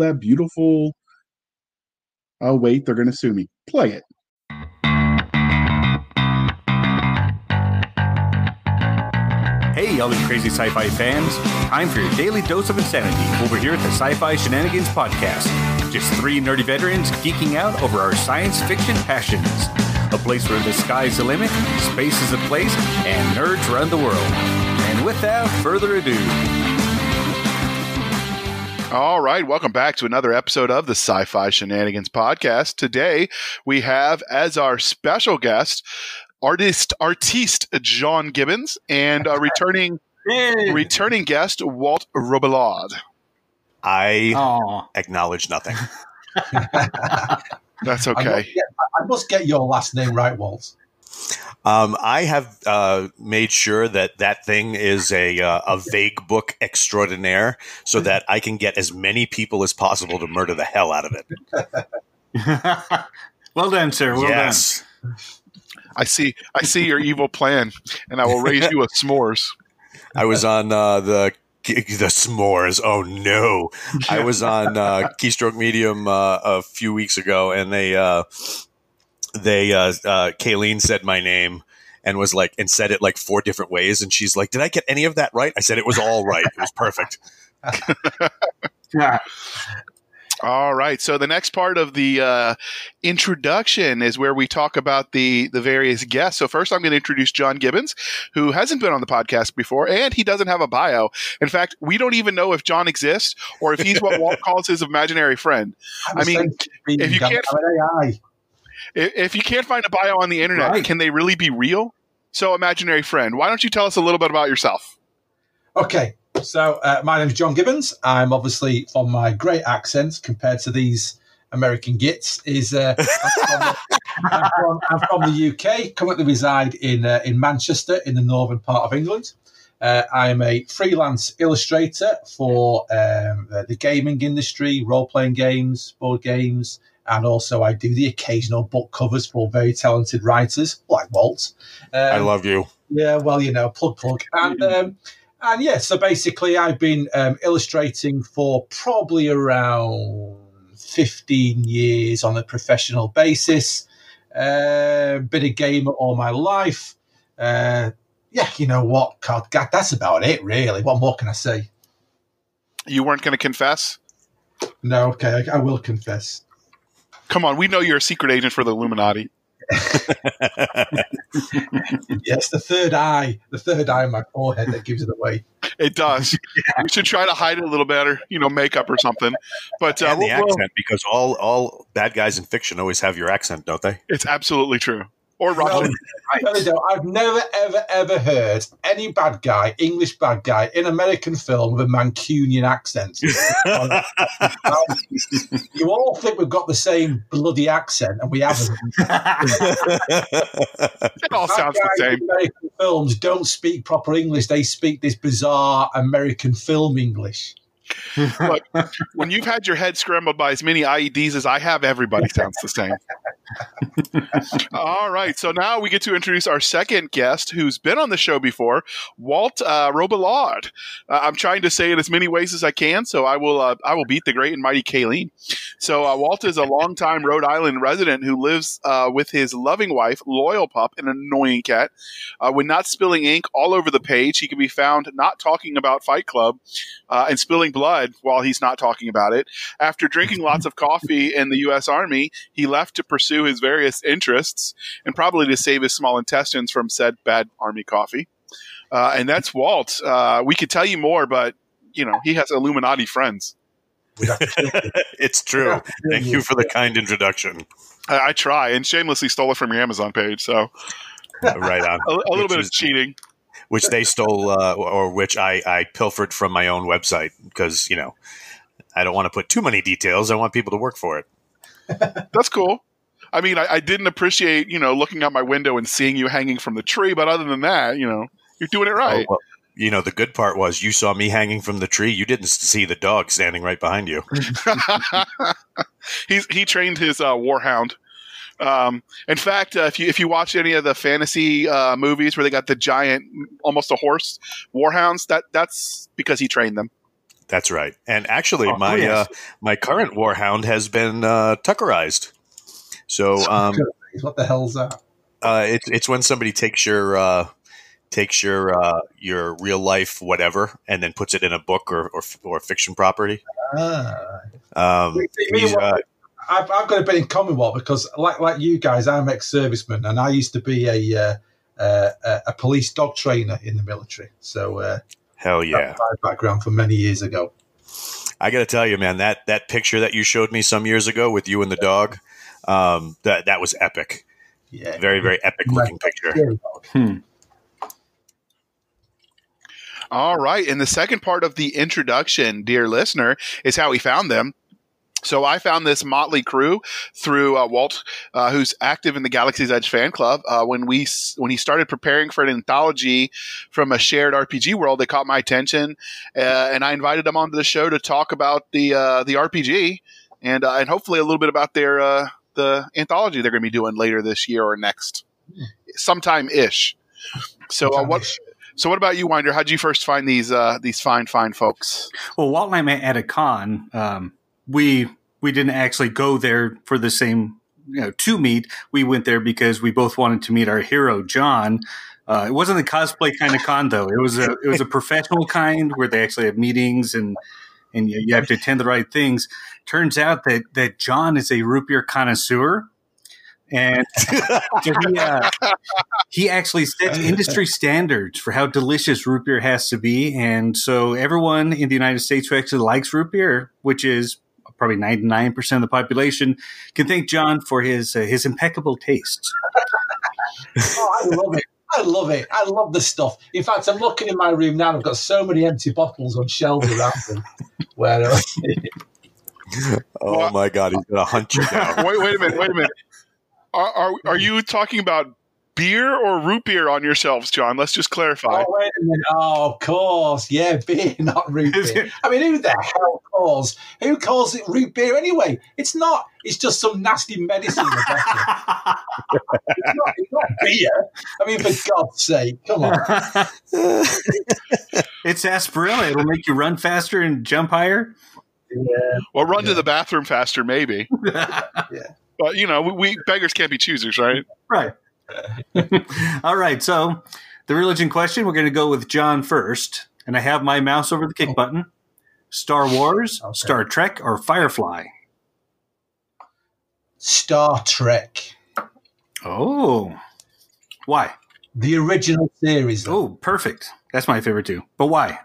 that beautiful. Oh wait, they're going to sue me. Play it. Hey, all you crazy sci-fi fans! Time for your daily dose of insanity over here at the Sci-Fi Shenanigans Podcast. Just three nerdy veterans geeking out over our science fiction passions. A place where the sky's the limit, space is the place, and nerds run the world. And without further ado, All right, welcome back to another episode of the Sci Fi Shenanigans Podcast. Today we have as our special guest artist artiste John Gibbons and a returning returning guest Walt Robillard. I Aw. acknowledge nothing. That's I okay. must, get, I must get your last name right, Walt. Um, I have uh, made sure that that thing is a uh, a vague book extraordinaire, so that I can get as many people as possible to murder the hell out of it. well done, sir. Well yes, I see I see your evil plan and I will raise you a s'mores. I was on uh, the the s'mores. Oh no, I was on uh, Keystroke Medium uh, a few weeks ago, and they uh, they uh, uh, Kayleen said my name and was like and said it like four different ways, and she's like, "Did I get any of that right?" I said it was all right. It was perfect. Yeah. All right. So the next part of the uh, introduction is where we talk about the the various guests. So first, I'm going to introduce John Gibbons, who hasn't been on the podcast before, and he doesn't have a bio. In fact, we don't even know if John exists or if he's what Walt calls his imaginary friend. I mean, if you can't- I'm an AI. I- If you can't find a bio on the internet, Right. can they really be real? So, imaginary friend, why don't you tell us a little bit about yourself? Okay, so uh, my name is John Gibbons. I'm obviously from my great accent compared to these American gits. Is uh, I'm, from the, I'm, from, I'm from the UK. Currently reside in uh, in Manchester, in the northern part of England. Uh, I am a freelance illustrator for um, uh, the gaming industry, role playing games, board games, and also I do the occasional book covers for very talented writers like Walt. Um, I love you. yeah, well, you know, plug plug, and um, and yeah. So basically, I've been um, illustrating for probably around fifteen years on a professional basis. Uh, been a gamer all my life. Uh, yeah, you know what? God, God, that's about it, really. What more can I say? You weren't going to confess? No, okay, I, I will confess. Come on, we know you're a secret agent for the Illuminati. Yes, the third eye, the third eye on my forehead that gives it away. It does. We should try to hide it a little better, you know, makeup or something. But uh, and the we'll- we'll- accent, because all all bad guys in fiction always have your accent, don't they? it's absolutely true. Or No, Roger. I really don't. I've never, ever, ever heard any bad guy, English bad guy, in American film with a Mancunian accent. you all think we've got the same bloody accent, and we haven't. It all Bad sounds the same. in American films don't speak proper English. They speak this bizarre American film English. Look, when you've had your head scrambled by as many IEDs as I have, everybody sounds the same. All right, so now we get to introduce our second guest, who's been on the show before, Walt uh, Robillard. Uh, I'm trying to say it as many ways as I can, so I will. Uh, I will beat the great and mighty Kayleen. So uh, Walt is a longtime Rhode Island resident who lives uh, with his loving wife, loyal pup, and an annoying cat. Uh, when not spilling ink all over the page, he can be found not talking about Fight Club uh, and spilling blood while he's not talking about it. After drinking lots of coffee in the U.S. Army, he left to pursue his various interests and probably to save his small intestines from said bad Army coffee. Uh, and that's Walt. Uh, we could tell you more, but you know he has Illuminati friends. We'd have to kill you. it's true. Thank you for the kind introduction. I, I try and shamelessly stole it from your Amazon page. So right on. a, a little Which bit is- of cheating. which they stole uh, or which I, I pilfered from my own website because you know I don't want to put too many details. I want people to work for it. That's cool. I mean, I, I didn't appreciate you know looking out my window and seeing you hanging from the tree, but other than that, you know, you're doing it right. Oh, well, you know, the good part was you saw me hanging from the tree. You didn't see the dog standing right behind you. He's he trained his uh, warhound. Um, in fact, uh, if you if you watch any of the fantasy uh, movies where they got the giant, almost a horse warhounds, that that's because he trained them. That's right. And actually, Oh, my yes. uh, my current warhound has been uh, tuckerized. So um, what the hell's that? uh, it's it's when somebody takes your uh, takes your uh, your real life whatever and then puts it in a book or or, or fiction property. Ah. Um, Wait, you he's, uh, I've, I've got a bit in common with because, like like you guys, I'm ex-serviceman, and I used to be a uh, uh, a- police dog trainer in the military. So uh, hell yeah. my background for many years ago. I got to tell you, man that that picture that you showed me some years ago with you and the dog, um, that that was epic. Yeah, Very very epic looking picture. Hmm. All right. And the second part of the introduction, dear listener, is how we found them. So I found this motley crew through uh, Walt, uh, who's active in the Galaxy's Edge fan club. Uh, when we when he started preparing for an anthology from a shared RPG world, they caught my attention, uh, and I invited them onto the show to talk about the uh, the RPG and uh, and hopefully a little bit about their uh, the anthology they're going to be doing later this year or next, sometime ish. So uh, what? So what about you, Winder? How'd you first find these uh, these fine fine folks? Well, Walt and I met at a con. Um, we we didn't actually go there for the same you know to meet. We went there because we both wanted to meet our hero John. Uh, it wasn't a cosplay kind of con though. It was a it was a professional kind where they actually have meetings and and you, you have to attend the right things. Turns out that that John is a root beer connoisseur. And he, uh, he actually sets industry standards for how delicious root beer has to be. And so everyone in the United States who actually likes root beer, which is probably 99% of the population, can thank John for his, uh, his impeccable taste. Oh, I love it. I love it. I love the stuff. In fact, I'm looking in my room now. I've got so many empty bottles on shelves around them. Where uh, Oh my god, he's gonna hunt you down. wait, wait a minute, wait a minute. Are, are are you talking about beer or root beer on yourselves, John? Let's just clarify. oh wait a minute. Oh, of course, yeah, beer, not root beer. I mean, who the hell calls who calls it root beer anyway? It's not. It's just some nasty medicine. in the bottle. it's, not, it's not beer. I mean, for God's sake, come on. it's sarsaparilla. It'll make you run faster and jump higher. Yeah. Well, run to the bathroom faster, maybe. yeah. But you know, we, we beggars can't be choosers, right? Right. All right. So the religion question, we're going to go with John first. And I have my mouse over the kick button. Star Wars, Okay. Star Trek, or Firefly? Star Trek, Oh. Why? the original series. though. Oh, perfect. That's my favorite too. But why?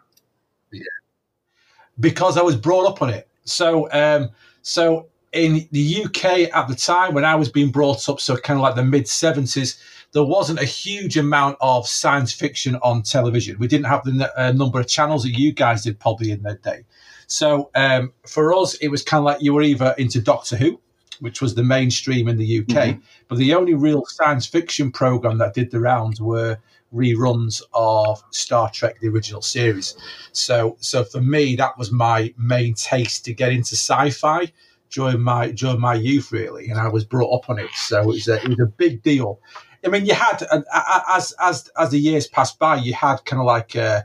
because I was brought up on it. So, um, so in the UK at the time when I was being brought up, so kind of like the mid seventies, there wasn't a huge amount of science fiction on television. We didn't have the uh, number of channels that you guys did probably in that day. So um, for us, it was kind of like you were either into Doctor Who, which was the mainstream in the UK, but the only real science fiction program that did the rounds were reruns of Star Trek, the original series. So, so for me, that was my main taste to get into sci-fi during my during my youth, really, and I was brought up on it. So it was a, it was a big deal. I mean, you had uh, as as as the years passed by, you had kind of like uh,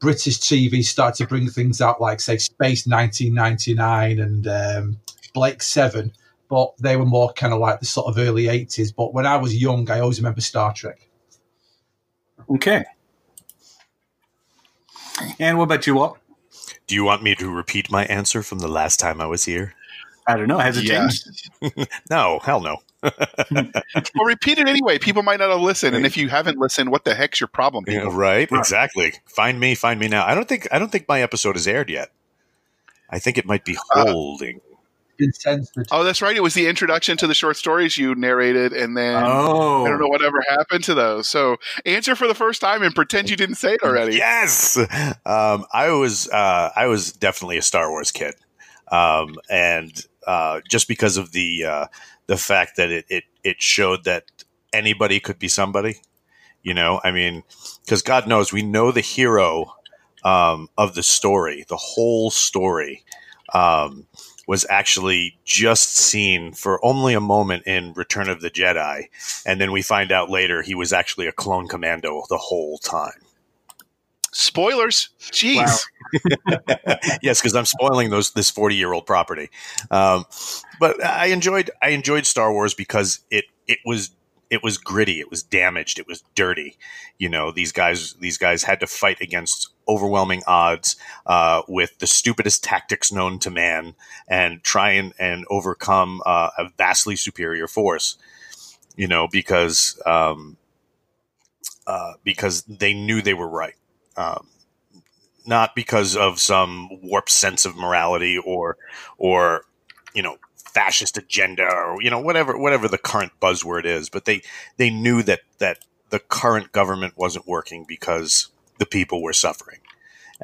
British TV started to bring things out, like say Space 1999 and um, Blake's Seven, but they were more kind of like the sort of early 80s. But when I was young, I always remember Star Trek. Okay. And what about you, Walt? Do you want me to repeat my answer from the last time I was here? I don't know. Has it Yes. changed? No, hell no. Well, repeat it anyway. People might not have listened, and if you haven't listened, what the heck's your problem? Yeah, people? right? Right. Exactly. Find me, find me now. I don't think I don't think my episode is aired yet. I think it might be Uh, holding. been censored. Oh, that's right. It was the introduction to the short stories you narrated, and then Oh, I don't know whatever happened to those. So answer for the first time and pretend you didn't say it already. Yes, um, I was. Uh, I was definitely a Star Wars kid, um, and uh, just because of the uh, the fact that it, it it showed that anybody could be somebody. You know, I mean, because God knows we know the hero um, of the story, the whole story. Um, was actually just seen for only a moment in Return of the Jedi, and then we find out later he was actually a clone commando the whole time. Spoilers. Jeez. yes, because I'm spoiling those this 40 year old property. Um, but I enjoyed I enjoyed Star Wars because it it was it was gritty, it was damaged, it was dirty. You know, these guys these guys had to fight against overwhelming odds uh, with the stupidest tactics known to man and try and, and overcome uh, a vastly superior force. You know, because um, uh, because they knew they were right. Um, not because of some warped sense of morality or or you know fascist agenda or you know whatever whatever the current buzzword is but they they knew that that the current government wasn't working because the people were suffering.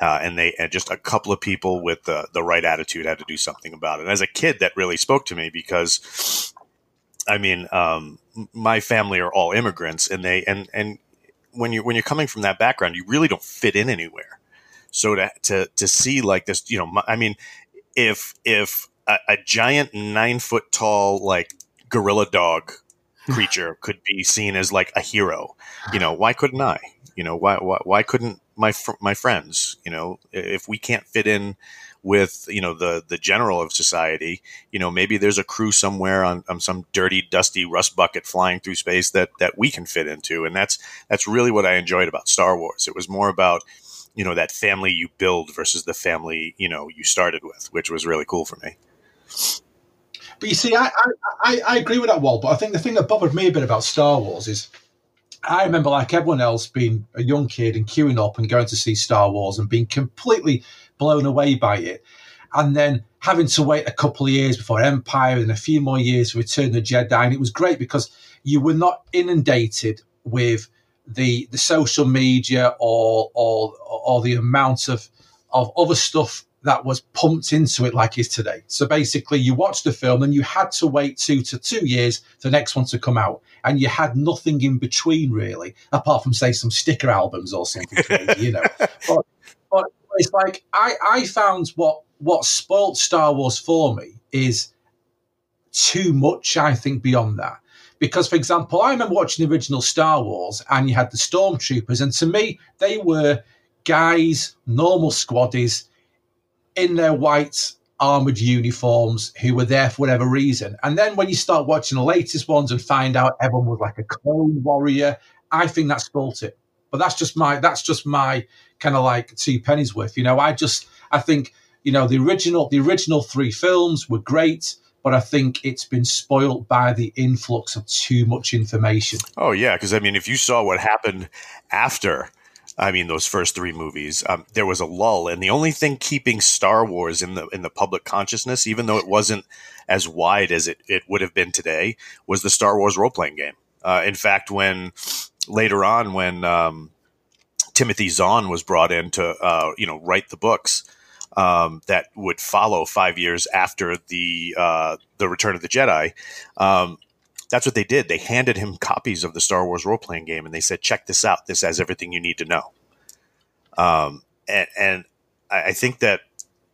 Uh, and they and just a couple of people with the the right attitude had to do something about it. And as a kid that really spoke to me because I mean um, my family are all immigrants and they and and when you when you're coming from that background you really don't fit in anywhere so to to to see like this, you know, I mean, if if a, a giant nine foot tall like gorilla dog creature could be seen as like a hero, you know, why couldn't I? You know, why why, why couldn't my fr- my friends? You know, if we can't fit in with you know the the general of society you know maybe there's a crew somewhere on, on some dirty dusty rust bucket flying through space that that we can fit into and that's that's really what i enjoyed about star wars it was more about you know that family you build versus the family you know you started with, which was really cool for me. But you see, I, I, I agree with that, Walt But I think the thing that bothered me a bit about Star Wars is I remember, like everyone else, being a young kid and queuing up and going to see Star Wars and being completely blown away by it. And then having to wait a couple of years before Empire and a few more years for Return of the Jedi. And it was great because you were not inundated with the the social media or or or the amount of of other stuff that was pumped into it like is today. So basically, you watched the film and you had to wait two to two years for the next one to come out, and you had nothing in between really, apart from say some sticker albums or something crazy, you know. But, but it's like I I found what what spoilt Star Wars for me is too much. I think beyond that. Because, for example, I remember watching the original Star Wars and you had the stormtroopers, and to me, they were guys, normal squaddies in their white armored uniforms who were there for whatever reason. And then when you start watching the latest ones and find out everyone was like a clone warrior, I think that spoilt it. But that's just my that's just my kind of like two pennies worth. You know, I just I think you know the original the original three films were great but I think it's been spoilt by the influx of too much information. Oh yeah, because I mean, if you saw what happened after, I mean, those first three movies, um, there was a lull, and the only thing keeping Star Wars in the in the public consciousness, even though it wasn't as wide as it it would have been today, was the Star Wars role playing game. Uh, in fact, when later on, when um, Timothy Zahn was brought in to uh, you know write the books um, that would follow five years after the uh, the Return of the Jedi. Um, that's what they did. They handed him copies of the Star Wars role playing game, and they said, "Check this out. This has everything you need to know." Um, and, and I think that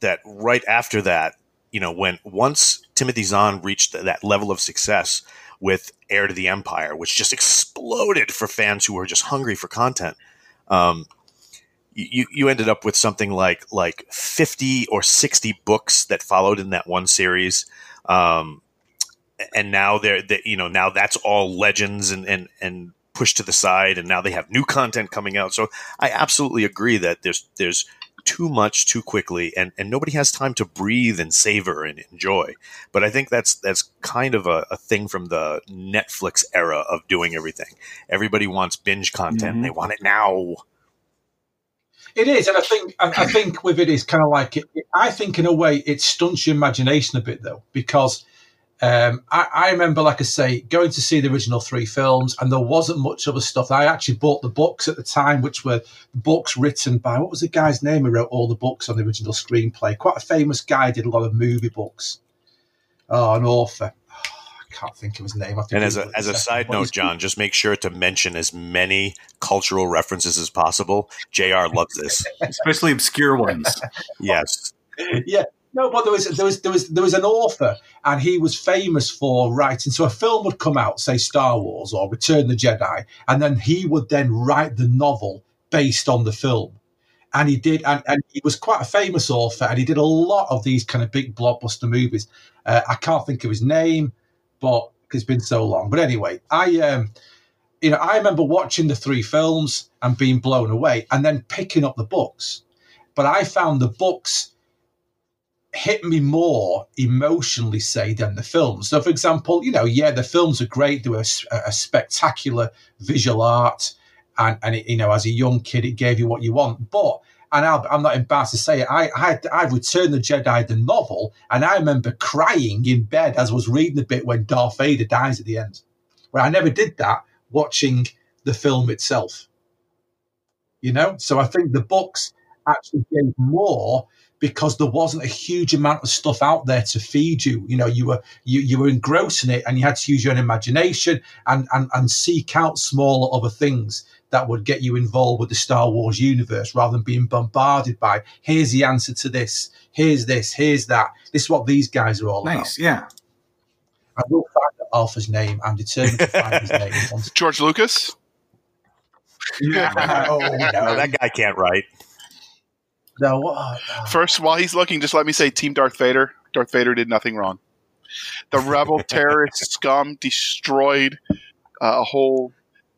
that right after that, you know, when once Timothy Zahn reached that level of success with Heir to the Empire, which just exploded for fans who were just hungry for content. Um, you, you ended up with something like like 50 or 60 books that followed in that one series um, and now they're they, you know now that's all legends and and and pushed to the side and now they have new content coming out so i absolutely agree that there's there's too much too quickly and and nobody has time to breathe and savor and enjoy. But i think that's that's kind of a, a thing from the netflix era of doing everything. Everybody wants binge content. Mhm. they want it now. It is, and I think I, I think with it is kind of like it, I think in a way it stunts your imagination a bit though because um, I, I, remember, like I say, going to see the original three films, and there wasn't much other stuff. I actually bought the books at the time, which were books written by what was the guy's name who wrote all the books on the original screenplay? Quite a famous guy, did a lot of movie books. Oh, an author. Oh, I can't think of his name. And as a as a side note, John, just make sure to mention as many cultural references as possible. Jr. loves this, especially obscure ones. yes. Yeah, no, but there was there was there was there was an author, and he was famous for writing. So a film would come out, say Star Wars or Return the Jedi, and then he would then write the novel based on the film. And he did, and, and he was quite a famous author, and he did a lot of these kind of big blockbuster movies. Uh, I can't think of his name, but it's been so long. But anyway, I um, you know, I remember watching the three films and being blown away, and then picking up the books. But I found the books hit me more emotionally, say, than the films. So, for example, you know, yeah, the films are great. They were a, a spectacular visual art. And, and it, you know, as a young kid, it gave you what you want. But, and i am not embarrassed to say it, I, I, I returned the Jedi, the novel, and I remember crying in bed as I was reading the bit when Darth Vader dies at the end. Where I never did that watching the film itself. You know, so I think the books actually gave more because there wasn't a huge amount of stuff out there to feed you. You know, you were you, you were engrossing it and you had to use your own imagination and, and, and seek out smaller other things that would get you involved with the Star Wars universe rather than being bombarded by here's the answer to this, here's this, here's that. This is what these guys are all nice, about. Nice, yeah. I will find Alpha's name. I'm determined to find his name. George Lucas? Yeah. oh, no. no, that guy can't write. No, uh, First, while he's looking, just let me say, Team Darth Vader. Darth Vader did nothing wrong. The rebel terrorist scum destroyed uh, a whole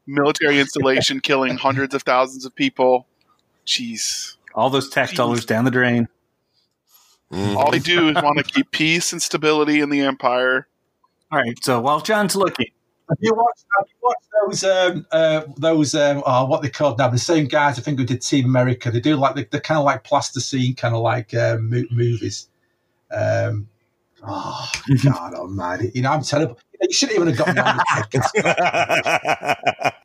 military installation, killing hundreds of thousands of people. Jeez, all those tax dollars down the drain. Mm-hmm. All they do is want to keep peace and stability in the empire. All right. So while John's looking, have you watched? Have you watched those? Um, uh, those um, oh, what they called now? The same guys, I think, who did Team America. They do like they're kind of like plasticine, kind of like um, movies. Um, oh God Almighty! You know, I'm terrible. You, shouldn't even have got me on this podcast.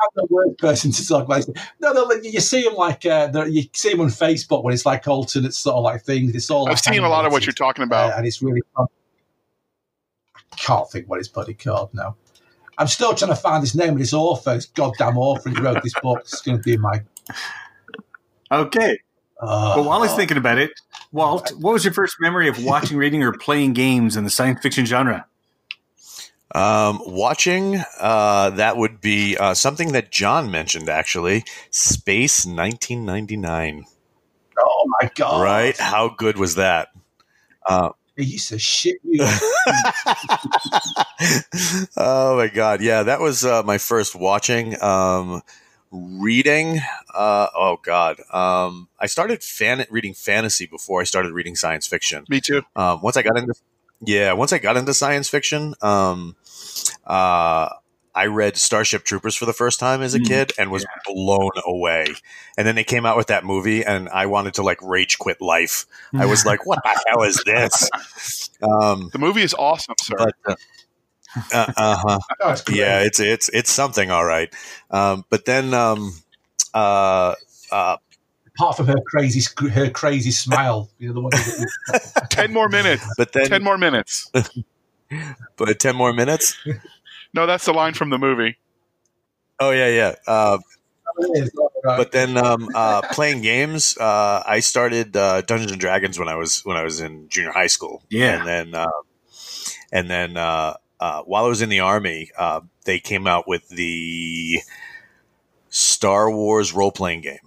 I'm the worst person to talk about. No, no, you see them like uh, you see them on Facebook when it's like alternate sort of like things. It's all. I've like seen a lot of what you're talking about, uh, and it's really fun. I can't think what his bloody called now. I'm still trying to find his name of this author, this goddamn author who wrote this book. It's going to be my. Okay. Uh, well, while he's thinking about it, Walt, what was your first memory of watching, reading, or playing games in the science fiction genre? Um, watching, uh, that would be uh, something that John mentioned, actually Space 1999. Oh, my God. Right? How good was that? Uh, they used shit me. oh my god, yeah, that was uh, my first watching. Um, reading, uh, oh god, um, I started fan- reading fantasy before I started reading science fiction. Me too. Um, once I got into, yeah, once I got into science fiction, um, uh, I read Starship Troopers for the first time as a mm. kid and was yeah. blown away. And then they came out with that movie, and I wanted to like rage quit life. I was like, "What the hell is this?" Um, the movie is awesome, sir. But, uh, uh, uh-huh. oh, yeah, it's it's it's something, all right. Um, but then, um, uh, uh, apart from her crazy her crazy smile, you know the one. ten more minutes. But then ten more minutes. but ten more minutes. No, that's the line from the movie. Oh yeah, yeah. Uh, but then um, uh, playing games, uh, I started uh, Dungeons and Dragons when I was when I was in junior high school. Yeah, and then uh, and then uh, while I was in the army, they came out with the Star Wars role playing game,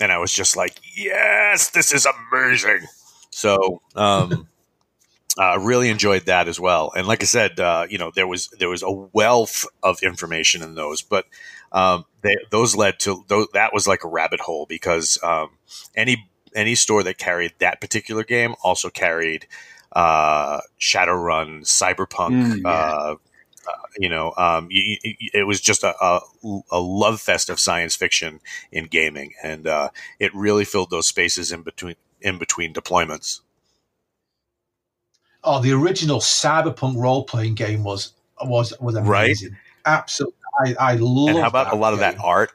and I was just like, "Yes, this is amazing." So. Um, uh, really enjoyed that as well. And like I said, uh, you know, there was there was a wealth of information in those, but um, they, those led to those, that was like a rabbit hole because um, any any store that carried that particular game also carried uh, Shadowrun, Cyberpunk, mm, yeah. uh, Uh, you know, um, you, it was just a, a, a, love fest of science fiction in gaming, and uh, it really filled those spaces in between in between deployments. Oh, the original Cyberpunk role playing game was was was amazing. Right? Absolutely, I, I love. And how about a lot game. of that art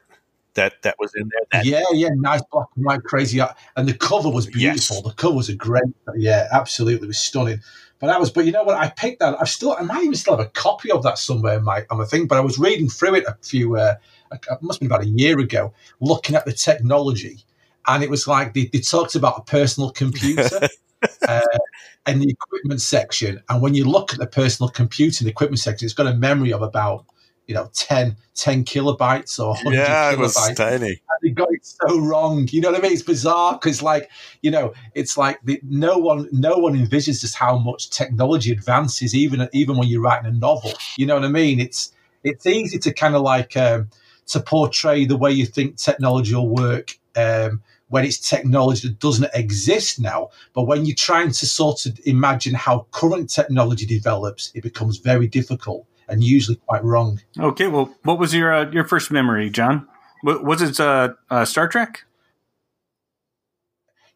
that that was in there? That- yeah, yeah, nice black and white, crazy art, and the cover was beautiful. Yes. The cover was a great, yeah, absolutely, it was stunning. But I was, but you know what? I picked that. I still, I might even still have a copy of that somewhere in my on my thing. But I was reading through it a few, uh, it must have been about a year ago, looking at the technology, and it was like they, they talked about a personal computer. uh, in the equipment section. And when you look at the personal computing equipment section, it's got a memory of about you know 10, 10 kilobytes or 100 yeah, kilobytes. it was tiny. And they got it so wrong. You know what I mean? It's bizarre because, like, you know, it's like the, no one, no one envisions just how much technology advances, even even when you're writing a novel. You know what I mean? It's it's easy to kind of like um, to portray the way you think technology will work. Um, when it's technology that doesn't exist now. But when you're trying to sort of imagine how current technology develops, it becomes very difficult and usually quite wrong. Okay, well, what was your uh, your first memory, John? Was it uh, uh, Star Trek?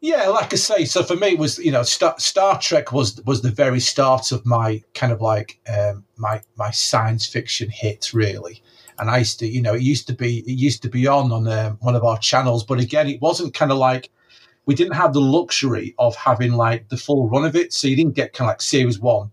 Yeah, like I say, so for me, it was you know Star, Star Trek was was the very start of my kind of like um, my my science fiction hit, really. And I used to, you know, it used to be it used to be on on um, one of our channels, but again, it wasn't kind of like we didn't have the luxury of having like the full run of it, so you didn't get kind of like series one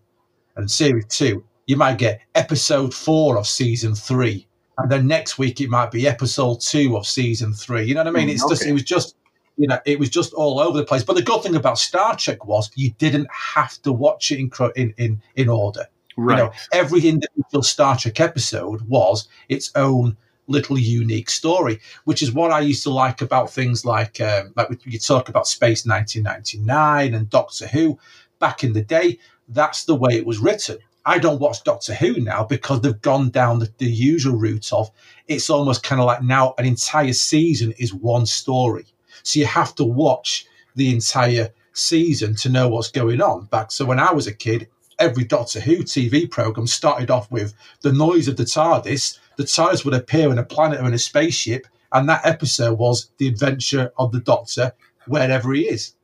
and series two you might get episode four of season three, and then next week it might be episode two of season three. You know what I mean? Mm, it's okay. just it was just you know it was just all over the place. But the good thing about Star Trek was you didn't have to watch it in in in, in order. Right. You know, every individual Star Trek episode was its own little unique story, which is what I used to like about things like um, like you talk about Space 1999 and Doctor Who back in the day. That's the way it was written. I don't watch Doctor Who now because they've gone down the, the usual route of it's almost kind of like now an entire season is one story. So you have to watch the entire season to know what's going on. Back so when I was a kid, every Doctor Who TV program started off with the noise of the TARDIS. The TARDIS would appear on a planet or in a spaceship, and that episode was the adventure of the Doctor wherever he is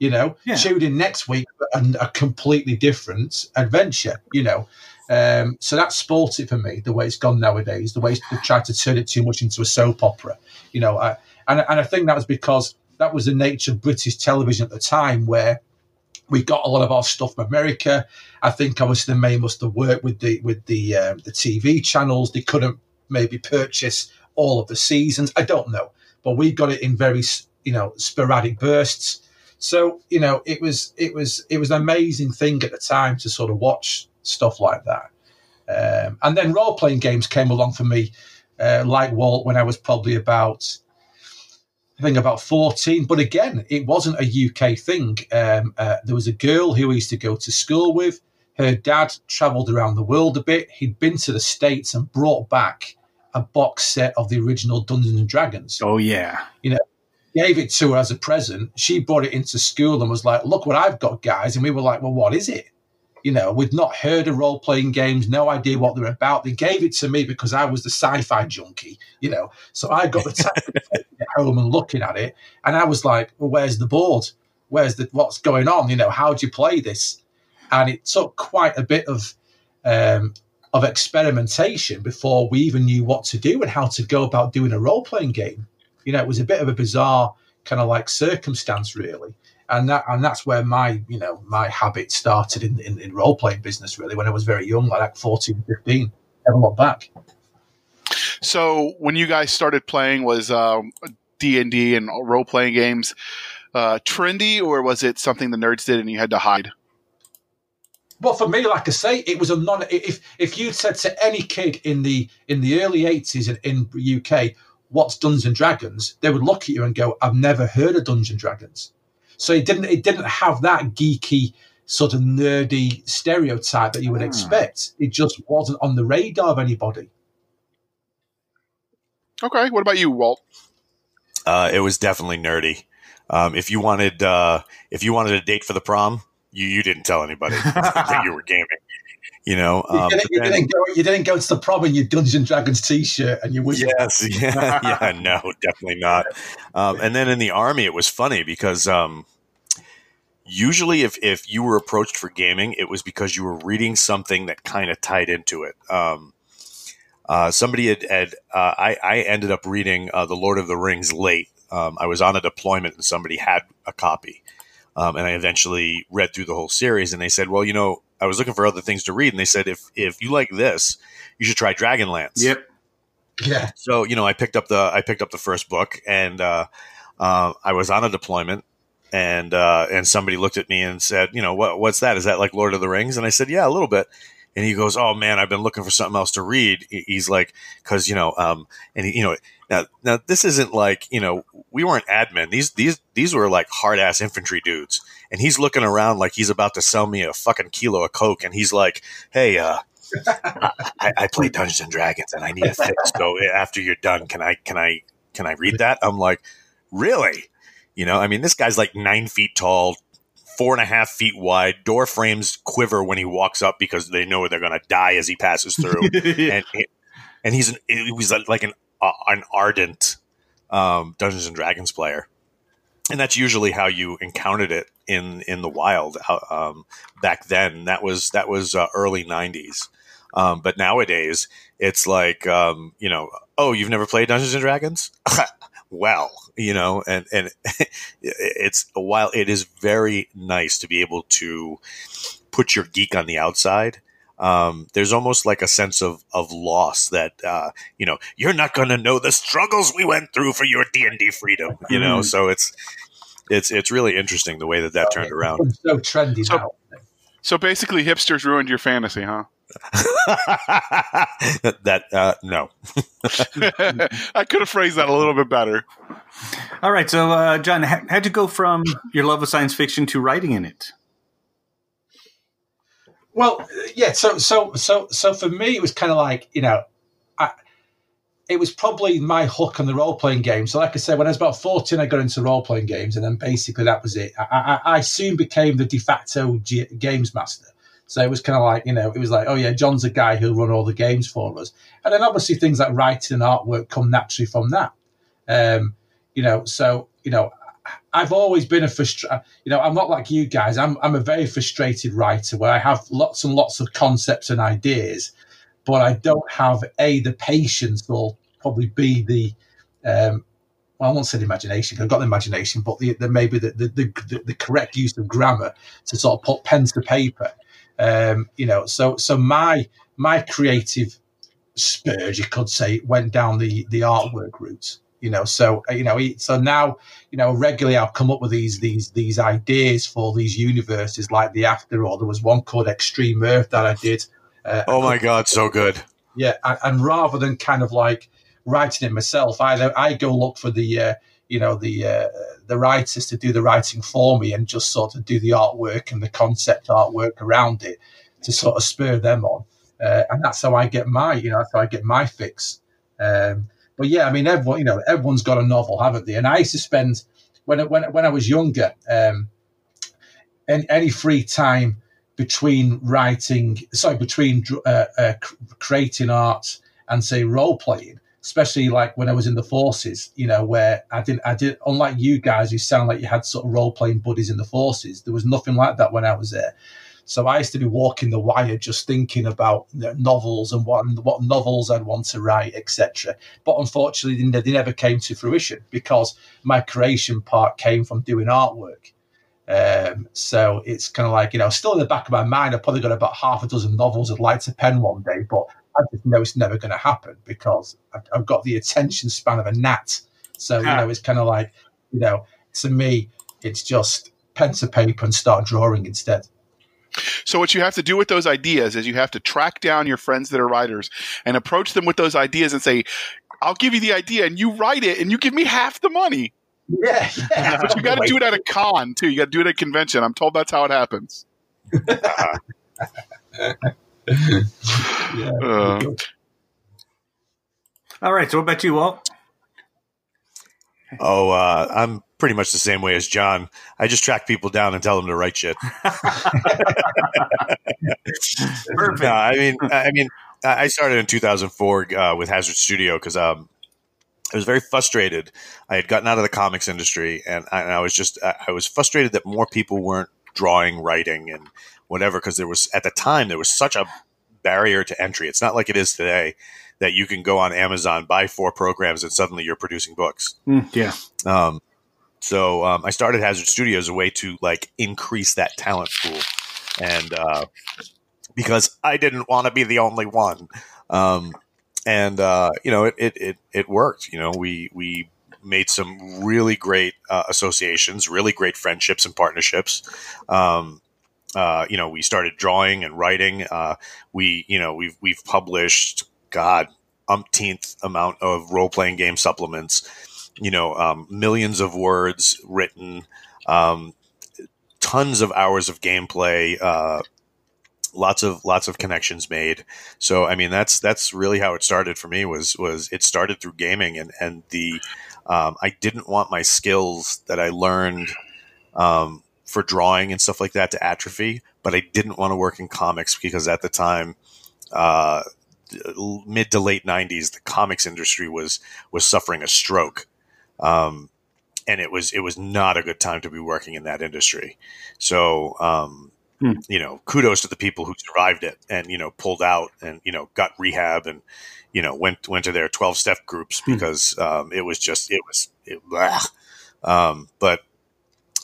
you know, yeah. tune in next week and a completely different adventure, you know. Um, so that spoils it for me, the way it's gone nowadays, the way they tried to turn it too much into a soap opera, you know. I, and, and I think that was because that was the nature of British television at the time, where we got a lot of our stuff from America. I think obviously the May must have worked with the with the um, the TV channels. They couldn't maybe purchase all of the seasons. I don't know, but we got it in very you know sporadic bursts. So you know, it was it was it was an amazing thing at the time to sort of watch stuff like that. Um, and then role playing games came along for me, uh, like Walt, when I was probably about I think about 14. But again, it wasn't a UK thing. Um, uh, there was a girl who used to go to school with. Her dad traveled around the world a bit. He'd been to the States and brought back a box set of the original Dungeons and Dragons. Oh, yeah. You know, gave it to her as a present. She brought it into school and was like, "Look what I've got, guys!" And we were like, "Well, what is it?" You know, we'd not heard of role playing games, no idea what they're about. They gave it to me because I was the sci-fi junkie, you know. So I got the tablet at home and looking at it, and I was like, "Well, where's the board? Where's the what's going on? You know, how do you play this?" And it took quite a bit of um, of experimentation before we even knew what to do and how to go about doing a role playing game. You know, it was a bit of a bizarre kind of like circumstance, really. And that and that's where my you know my habit started in, in, in role playing business really when I was very young, like 14, 15. Never looked back. So when you guys started playing, was um, D and D and role playing games uh, trendy, or was it something the nerds did and you had to hide? Well, for me, like I say, it was a non. If if you said to any kid in the in the early eighties in, in UK, what's Dungeons and Dragons, they would look at you and go, I've never heard of Dungeons and Dragons. So it didn't it didn't have that geeky sort of nerdy stereotype that you would hmm. expect. It just wasn't on the radar of anybody. Okay, what about you, Walt? Uh, it was definitely nerdy. Um, if you wanted uh, if you wanted a date for the prom, you you didn't tell anybody that you were gaming. You know, You, um, didn't, you, then- didn't go, you didn't go to the prom in your Dungeons and Dragons t-shirt and you wizard. Yes, yeah, yeah, no, definitely not. Um, and then in the army, it was funny because um, usually, if if you were approached for gaming, it was because you were reading something that kind of tied into it. Um, uh, somebody had, had uh, I, I ended up reading uh, the Lord of the Rings late. Um, I was on a deployment and somebody had a copy, um, and I eventually read through the whole series. And they said, "Well, you know, I was looking for other things to read," and they said, "If if you like this, you should try Dragonlance." Yep. Yeah. so you know i picked up the i picked up the first book and uh, uh, i was on a deployment and uh, and somebody looked at me and said you know what what's that is that like lord of the rings and i said yeah a little bit and he goes oh man i've been looking for something else to read he's like because you know um and he, you know now now this isn't like you know we weren't admin these these these were like hard ass infantry dudes and he's looking around like he's about to sell me a fucking kilo of coke and he's like hey uh I, I play Dungeons and Dragons and I need a fix. So after you're done, can I can I can I read that? I'm like, really? You know, I mean, this guy's like nine feet tall, four and a half feet wide. Door frames quiver when he walks up because they know they're going to die as he passes through. and and he's an, he was like an uh, an ardent um, Dungeons and Dragons player, and that's usually how you encountered it in in the wild uh, um, back then. That was that was uh, early '90s. Um, but nowadays, it's like um, you know, oh, you've never played Dungeons and Dragons? well, you know, and and it's while it is very nice to be able to put your geek on the outside. Um, there's almost like a sense of of loss that uh, you know you're not going to know the struggles we went through for your D and D freedom. You know, Mm. so it's it's it's really interesting the way that that turned around. It's so trendy So- now. So basically, hipsters ruined your fantasy, huh? that uh, no, I could have phrased that a little bit better. All right. So, uh, John, how, how'd you go from your love of science fiction to writing in it? Well, yeah. So, so, so, so for me, it was kind of like you know, I, it was probably my hook on the role playing game. So, like I said, when I was about fourteen, I got into role playing games, and then basically that was it. I, I, I soon became the de facto G- games master. So it was kind of like you know, it was like, oh yeah, John's a guy who'll run all the games for us, and then obviously things like writing and artwork come naturally from that. Um, you know, so you know, I've always been a frustra- you know, I'm not like you guys. I'm I'm a very frustrated writer where I have lots and lots of concepts and ideas, but I don't have a the patience or probably b the um, well, I won't say the imagination. I've got the imagination, but the, the maybe the, the the the correct use of grammar to sort of put pen to paper. Um, you know, so so my my creative spurge, you could say, went down the the artwork route. You know, so uh, you know, so now you know regularly I'll come up with these these these ideas for these universes, like the After, or there was one called Extreme Earth that I did. Uh, oh my god, so good. yeah, and, and rather than kind of like writing it myself, I I go look for the uh, you know the uh, the writers to do the writing for me and just sort of do the artwork and the concept artwork around it to sort of spur them on, uh, and that's how I get my you know that's how I get my fix. Um, but yeah, I mean everyone you know everyone's got a novel, haven't they? And I used to spend when when when I was younger, um, any, any free time between writing, sorry, between uh, uh, creating art and say role playing, especially like when I was in the forces, you know, where I didn't, I did, unlike you guys who sound like you had sort of role playing buddies in the forces, there was nothing like that when I was there. So I used to be walking the wire, just thinking about you know, novels and what what novels I'd want to write, etc. But unfortunately, they, they never came to fruition because my creation part came from doing artwork. Um, so it's kind of like you know, still in the back of my mind, I've probably got about half a dozen novels I'd like to pen one day, but I just know it's never going to happen because I've, I've got the attention span of a gnat. So you Ah. know, it's kind of like you know, to me, it's just pen to paper and start drawing instead. So what you have to do with those ideas is you have to track down your friends that are writers and approach them with those ideas and say, "I'll give you the idea and you write it and you give me half the money." Yeah, yeah. But you got to do it at a con too. You got to do it at a convention. I'm told that's how it happens. Yeah. Uh, All right. So, what about you, Walt? Oh, uh, I'm pretty much the same way as John. I just track people down and tell them to write shit. Perfect. No, I mean, I mean, I started in 2004 uh, with Hazard Studio because um, I was very frustrated. I had gotten out of the comics industry, and I, and I was just I was frustrated that more people weren't drawing, writing, and whatever because there was at the time there was such a barrier to entry. It's not like it is today that you can go on Amazon, buy four programs, and suddenly you're producing books. Mm, yeah. Um, so um, I started Hazard Studio as a way to like increase that talent pool, and uh, because I didn't want to be the only one, um, and uh, you know it, it it it worked. You know we we made some really great uh, associations, really great friendships and partnerships. Um, uh, you know, we started drawing and writing. Uh, we, you know, we've we've published, God, umpteenth amount of role playing game supplements. You know, um, millions of words written, um, tons of hours of gameplay, uh, lots of lots of connections made. So, I mean, that's that's really how it started for me. Was was it started through gaming and and the um, I didn't want my skills that I learned um, for drawing and stuff like that to atrophy, but I didn't want to work in comics because at the time, uh, mid to late '90s, the comics industry was was suffering a stroke, um, and it was it was not a good time to be working in that industry. So, um, Hmm. you know, kudos to the people who survived it and you know pulled out and you know got rehab and you know went went to their twelve step groups Hmm. because um, it was just it was it. Um, but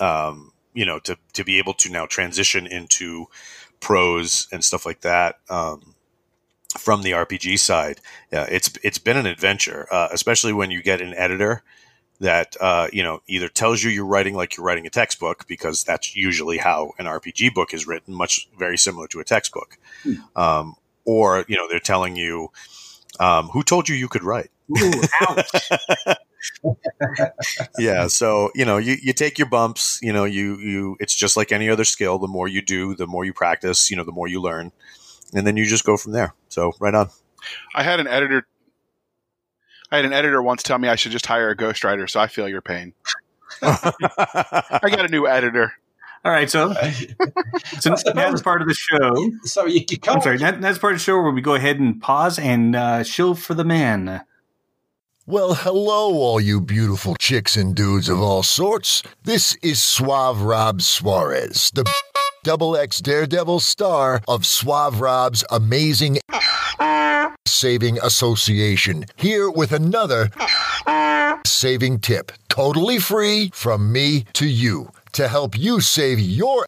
um, you know to to be able to now transition into prose and stuff like that um, from the RPG side, yeah, it's it's been an adventure, uh, especially when you get an editor that uh, you know either tells you you're writing like you're writing a textbook because that's usually how an RPG book is written, much very similar to a textbook, um, or you know they're telling you um, who told you you could write. Ooh, ouch. yeah so you know you, you take your bumps you know you you it's just like any other skill the more you do the more you practice you know the more you learn and then you just go from there so right on I had an editor. I had an editor once tell me I should just hire a ghostwriter, so I feel your pain. I got a new editor. All right, so so now that's part of the show. so you, you can't. I'm sorry, that, that's part of the show where we go ahead and pause and uh, shill for the man. Well, hello, all you beautiful chicks and dudes of all sorts. This is Suave Rob Suarez, the double X Daredevil star of Suave Rob's amazing Saving Association, here with another saving tip, totally free from me to you, to help you save your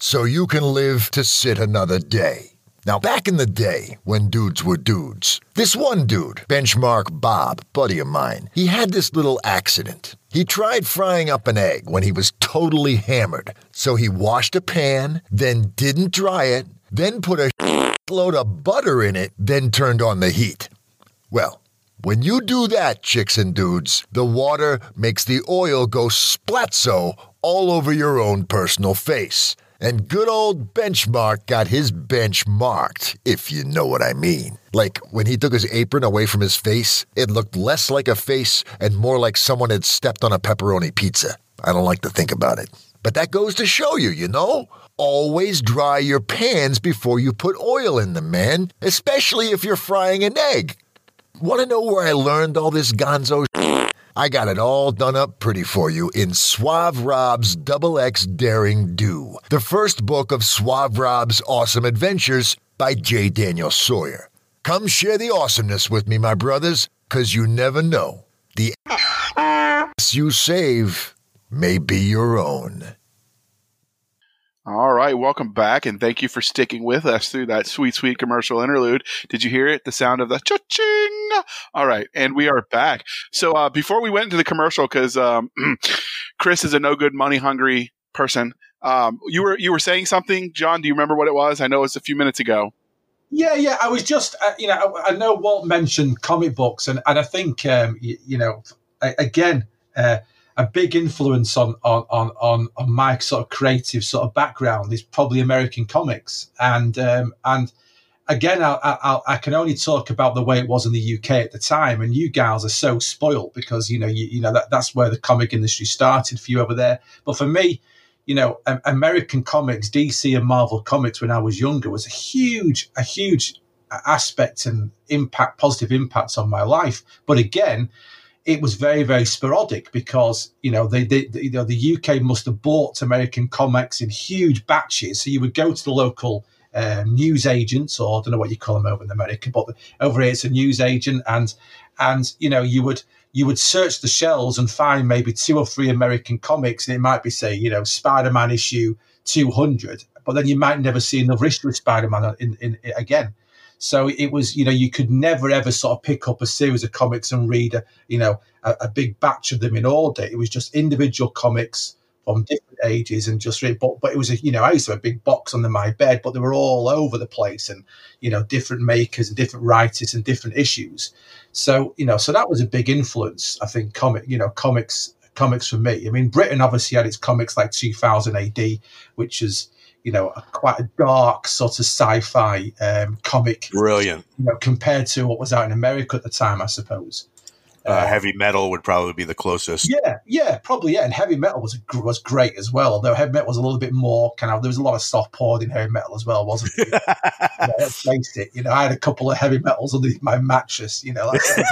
so you can live to sit another day. Now, back in the day, when dudes were dudes, this one dude, Benchmark Bob, buddy of mine, he had this little accident. He tried frying up an egg when he was totally hammered. So he washed a pan, then didn't dry it, then put a load of butter in it, then turned on the heat. Well, when you do that, chicks and dudes, the water makes the oil go splatzo all over your own personal face. And good old Benchmark got his bench marked, if you know what I mean. Like when he took his apron away from his face, it looked less like a face and more like someone had stepped on a pepperoni pizza. I don't like to think about it. But that goes to show you, you know? Always dry your pans before you put oil in them, man, especially if you're frying an egg. Want to know where I learned all this gonzo? I got it all done up pretty for you in Suave Rob's Double X Daring Do, the first book of Suave Rob's Awesome Adventures by J. Daniel Sawyer. Come share the awesomeness with me, my brothers, because you never know. The ass you save may be your own. All right, welcome back, and thank you for sticking with us through that sweet, sweet commercial interlude. Did you hear it? The sound of the cha-ching. All right, and we are back. So uh, before we went into the commercial, because um, Chris is a no good, money hungry person. Um, you were you were saying something, John? Do you remember what it was? I know it was a few minutes ago. Yeah, yeah. I was just, uh, you know, I, I know Walt mentioned comic books, and, and I think, um, you, you know, a- again, uh, a big influence on, on on on my sort of creative sort of background is probably American comics, and um, and again, I, I, I, can only talk about the way it was in the UK at the time, and you guys are so spoiled because you know you, you know that, that's where the comic industry started for you over there. But for me, you know, American comics, DC and Marvel comics when I was younger was a huge, a huge aspect and impact, positive impacts on my life. But again, it was very, very sporadic because you know they, they, they, you know the UK must have bought American comics in huge batches. So you would go to the local um, news agents, or I don't know what you call them over in America, but over here it's a news agent, and and you know you would you would search the shelves and find maybe two or three American comics, and it might be say you know Spider Man issue two hundred, but then you might never see another issue of Spider Man in, in, in, again. So it was, you know, you could never ever sort of pick up a series of comics and read, a, you know, a, a big batch of them in order. It was just individual comics from different ages and just read. But, but it was a, you know, I used to have a big box under my bed, but they were all over the place and, you know, different makers and different writers and different issues. So, you know, so that was a big influence, I think, comic, you know, comics, comics for me. I mean, Britain obviously had its comics like 2000 AD, which is, you know, a, quite a dark sort of sci-fi um, comic. Brilliant. You know, compared to what was out in America at the time, I suppose. Uh, uh, heavy metal would probably be the closest. Yeah, yeah, probably. Yeah, and heavy metal was was great as well. Although heavy metal was a little bit more kind of there was a lot of soft porn in heavy metal as well, wasn't it? you know, let's face it. You know, I had a couple of heavy metals underneath my mattress. You know, that's,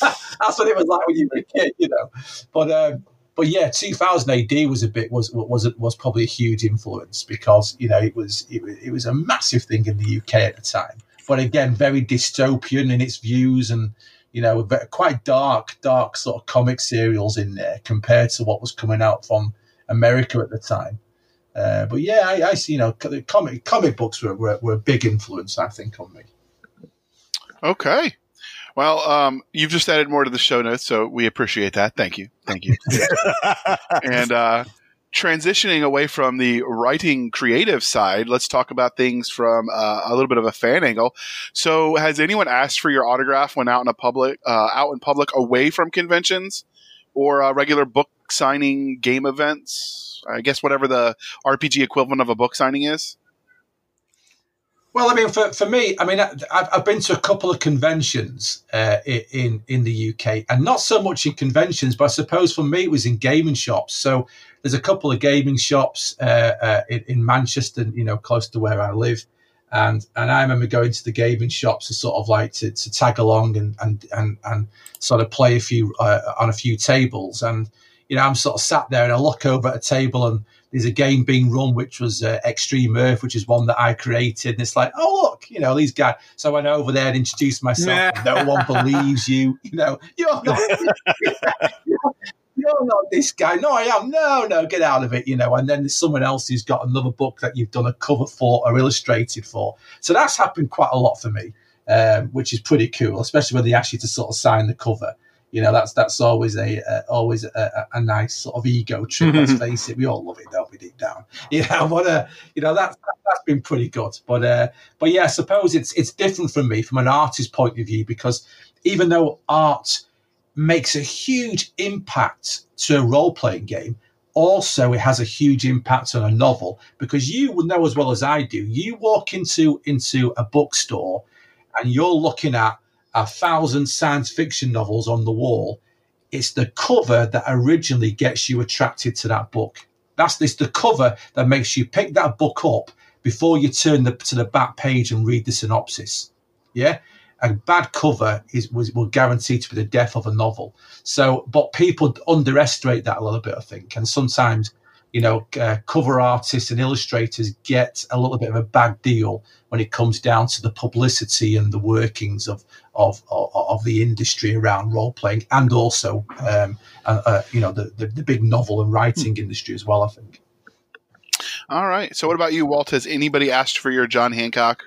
that's what it was like when you were a kid. You know, but. Um, but yeah, 2000 AD was a bit was was was probably a huge influence because you know it was it, it was a massive thing in the UK at the time. But again, very dystopian in its views and you know quite dark, dark sort of comic serials in there compared to what was coming out from America at the time. Uh, but yeah, I, I, see. You know, comic comic books were, were, were a big influence, I think, on me. Okay. Well, um, you've just added more to the show notes, so we appreciate that. Thank you. Thank you. and uh, transitioning away from the writing creative side, let's talk about things from uh, a little bit of a fan angle. So, has anyone asked for your autograph when out in a public, uh, out in public, away from conventions or uh, regular book signing game events? I guess whatever the RPG equivalent of a book signing is. Well, I mean, for, for me, I mean, I've, I've been to a couple of conventions uh, in in the UK, and not so much in conventions, but I suppose for me it was in gaming shops. So there's a couple of gaming shops uh, uh, in, in, Manchester, you know, close to where I live, and and I remember going to the gaming shops to sort of like to, to tag along and and and and sort of play a few uh, on a few tables, and you know, I'm sort of sat there and I look over at a table and there's a game being run which was uh, Extreme Earth, which is one that I created. And it's like, oh look, you know these guys. So I went over there and introduced myself. no one believes you. You know, you're not. you're not this guy. No, I am. No, no, get out of it. You know. And then there's someone else who's got another book that you've done a cover for or illustrated for. So that's happened quite a lot for me, um, which is pretty cool, especially when they ask you to sort of sign the cover you know that's that's always a uh, always a, a, nice sort of ego trip. Let's face it, we all love it, don't we? Deep down, you know. But uh, you know that's that's been pretty good. But uh, but yeah, I suppose it's it's different from me from an artist's point of view because even though art makes a huge impact to a role playing game, also it has a huge impact on a novel because you will know as well as I do. You walk into into a bookstore and you're looking at a thousand science fiction novels on the wall. It's the cover that originally gets you attracted to that book. That's this the cover that makes you pick that book up before you turn the, to the back page and read the synopsis. Yeah, a bad cover is was, will guarantee to be the death of a novel. So, but people underestimate that a little bit, I think, and sometimes you know, uh, cover artists and illustrators get a little bit of a bad deal when it comes down to the publicity and the workings of of of, of the industry around role playing, and also, um, uh, uh, you know, the, the, the big novel and writing industry as well. I think. All right. So, what about you, Walt? Has anybody asked for your John Hancock?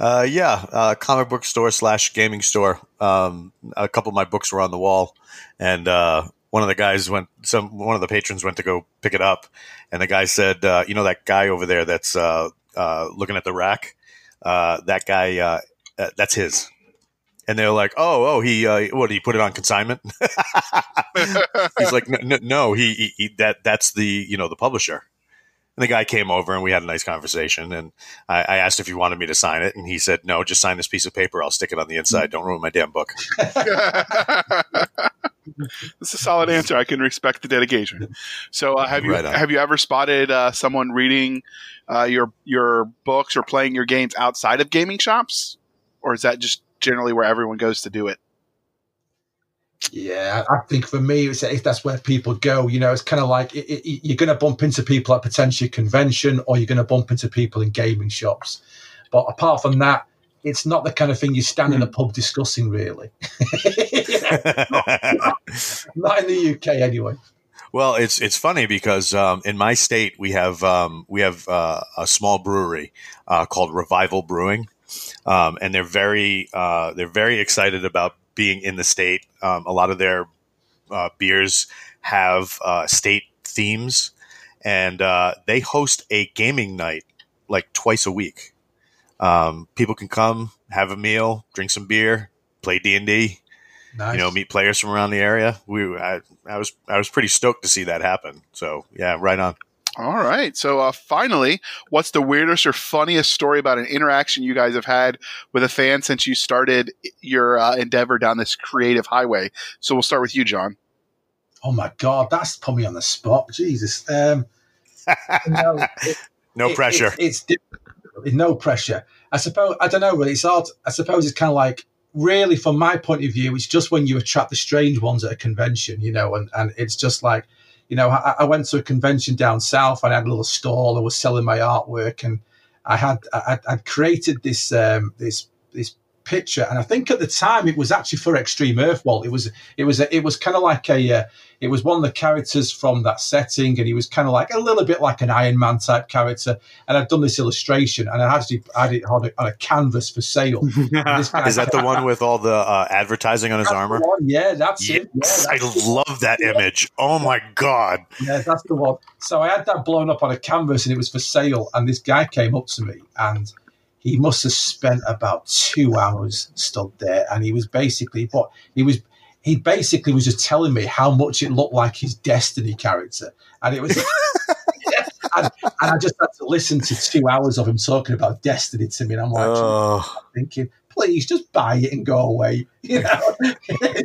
Uh, yeah, uh, comic book store slash gaming store. Um, a couple of my books were on the wall, and uh, one of the guys went some one of the patrons went to go pick it up and the guy said uh, you know that guy over there that's uh, uh, looking at the rack uh, that guy uh, uh, that's his and they're like oh oh he what he put it on consignment he's like no, no he, he, he, that that's the you know the publisher And the guy came over and we had a nice conversation. And I, I, asked if he wanted me to sign it. And he said, no, just sign this piece of paper. I'll stick it on the inside. Don't ruin my damn book. That's a solid answer. I can respect the dedication. So, uh, have you right have you ever spotted uh, someone reading uh, your your books or playing your games outside of gaming shops, or is that just generally where everyone goes to do it? Yeah, I think for me, it's, if that's where people go, you know, it's kind of like it, it, you're going to bump into people at potential convention, or you're going to bump into people in gaming shops. But apart from that, it's not the kind of thing you stand in a hmm. pub discussing, really. not, not, in the UK, anyway. Well, it's it's funny because um, in my state we have um, we have uh, a small brewery uh, called Revival Brewing, um, and they're very uh, they're very excited about being in the state. Um, a lot of their uh, beers have uh, state themes, and uh, they host a gaming night like twice a week. Um, people can come, have a meal, drink some beer, play D and D. You know, meet players from around the area. We, I, I was, I was pretty stoked to see that happen. So yeah, right on. All right. So uh, finally, what's the weirdest or funniest story about an interaction you guys have had with a fan since you started your uh, endeavor down this creative highway? So we'll start with you, John. Oh my God, that's put me on the spot. Jesus. Um, no, it, no it, pressure. It, it's no pressure. I suppose I don't know. Really, it's odd. I suppose it's kind of like really, from my point of view, it's just when you attract the strange ones at a convention, you know, and and it's just like you know, I, I, went to a convention down south and I had a little stall. I was selling my artwork, and I had I, would created this um, this this picture, and I think at the time it was actually for Extreme Earth Walt. It was it was a, it was kind of like a uh, it was one of the characters from that setting, and he was kind of like a little bit like an Iron Man type character. And I'd done this illustration, and I actually had it on a, on a canvas for sale. Is that the one with all the uh, advertising on his armor? Yeah, that's yes, it. Yeah, that's I it. love that image. Oh my god! Yeah, that's the one. So I had that blown up on a canvas, and it was for sale. And this guy came up to me and he must have spent about two hours stood there and he was basically but he was he basically was just telling me how much it looked like his Destiny character, and it was. yeah, and, and, I just had to listen to two hours of him talking about Destiny to me, and I'm like, oh. thinking, please just buy it and go away, you know.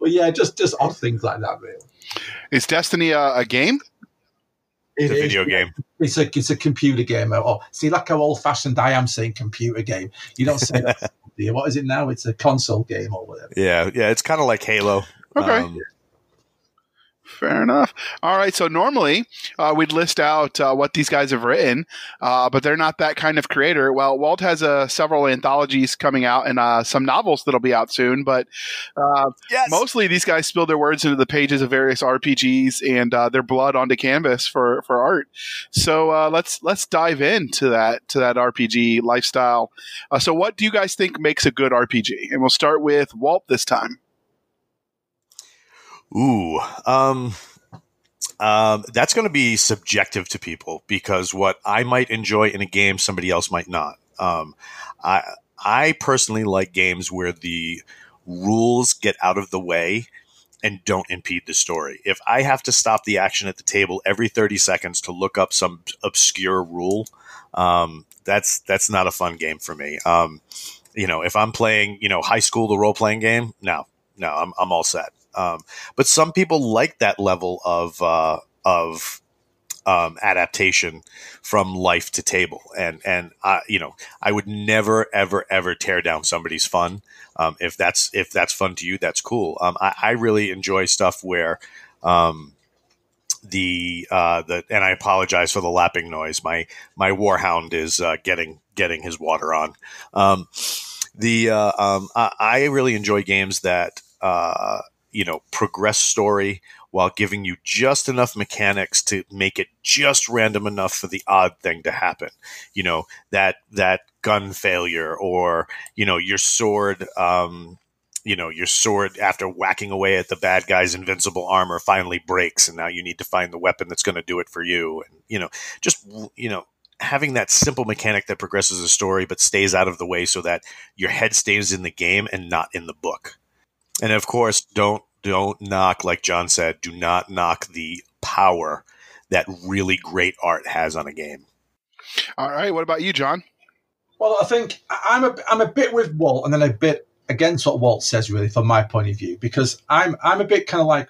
but yeah, just just odd things like that, really. Is Destiny a, a game? It's a video game. It's a it's a computer game. Oh, see, like how old fashioned I am saying computer game. You don't say that What is it now? It's a console game or whatever. Yeah, yeah. It's kind of like Halo. Okay. Um, Fair enough. All right. So normally uh, we'd list out uh, what these guys have written, uh, but they're not that kind of creator. Well, Walt has uh, several anthologies coming out and uh, some novels that'll be out soon. But uh, yes. mostly these guys spill their words into the pages of various RPGs and their blood onto canvas for, for art. So let's let's dive into that to that RPG lifestyle. so, what do you guys think makes a good RPG? And we'll start with Walt this time. Ooh, um, um, that's going to be subjective to people because what I might enjoy in a game, somebody else might not. Um, I I personally like games where the rules get out of the way and don't impede the story. If I have to stop the action at the table every 30 seconds to look up some obscure rule, um, that's that's not a fun game for me. Um, you know, if I'm playing, you know, high school the role playing game, no, no, I'm I'm all set. Um, but some people like that level of uh, of um, adaptation from life to table, and and you know, I would never ever ever tear down somebody's fun. Um, if that's if that's fun to you, that's cool. Um, I, I, really enjoy stuff where um, the uh, the and I apologize for the lapping noise. My my warhound is uh, getting getting his water on. Um, the uh, um, I, I, really enjoy games that uh, you know, progress story while giving you just enough mechanics to make it just random enough for the odd thing to happen. You know, that that gun failure or, you know, your sword um, you know, your sword after whacking away at the bad guy's invincible armor finally breaks and now you need to find the weapon that's going to do it for you and you know, just you know, having that simple mechanic that progresses the story but stays out of the way so that your head stays in the game and not in the book. And of course, don't don't knock like John said. Do not knock the power that really great art has on a game. All right. What about you, John? Well, I think I'm a I'm a bit with Walt, and then a bit against what Walt says, really, from my point of view, because I'm I'm a bit kind of like,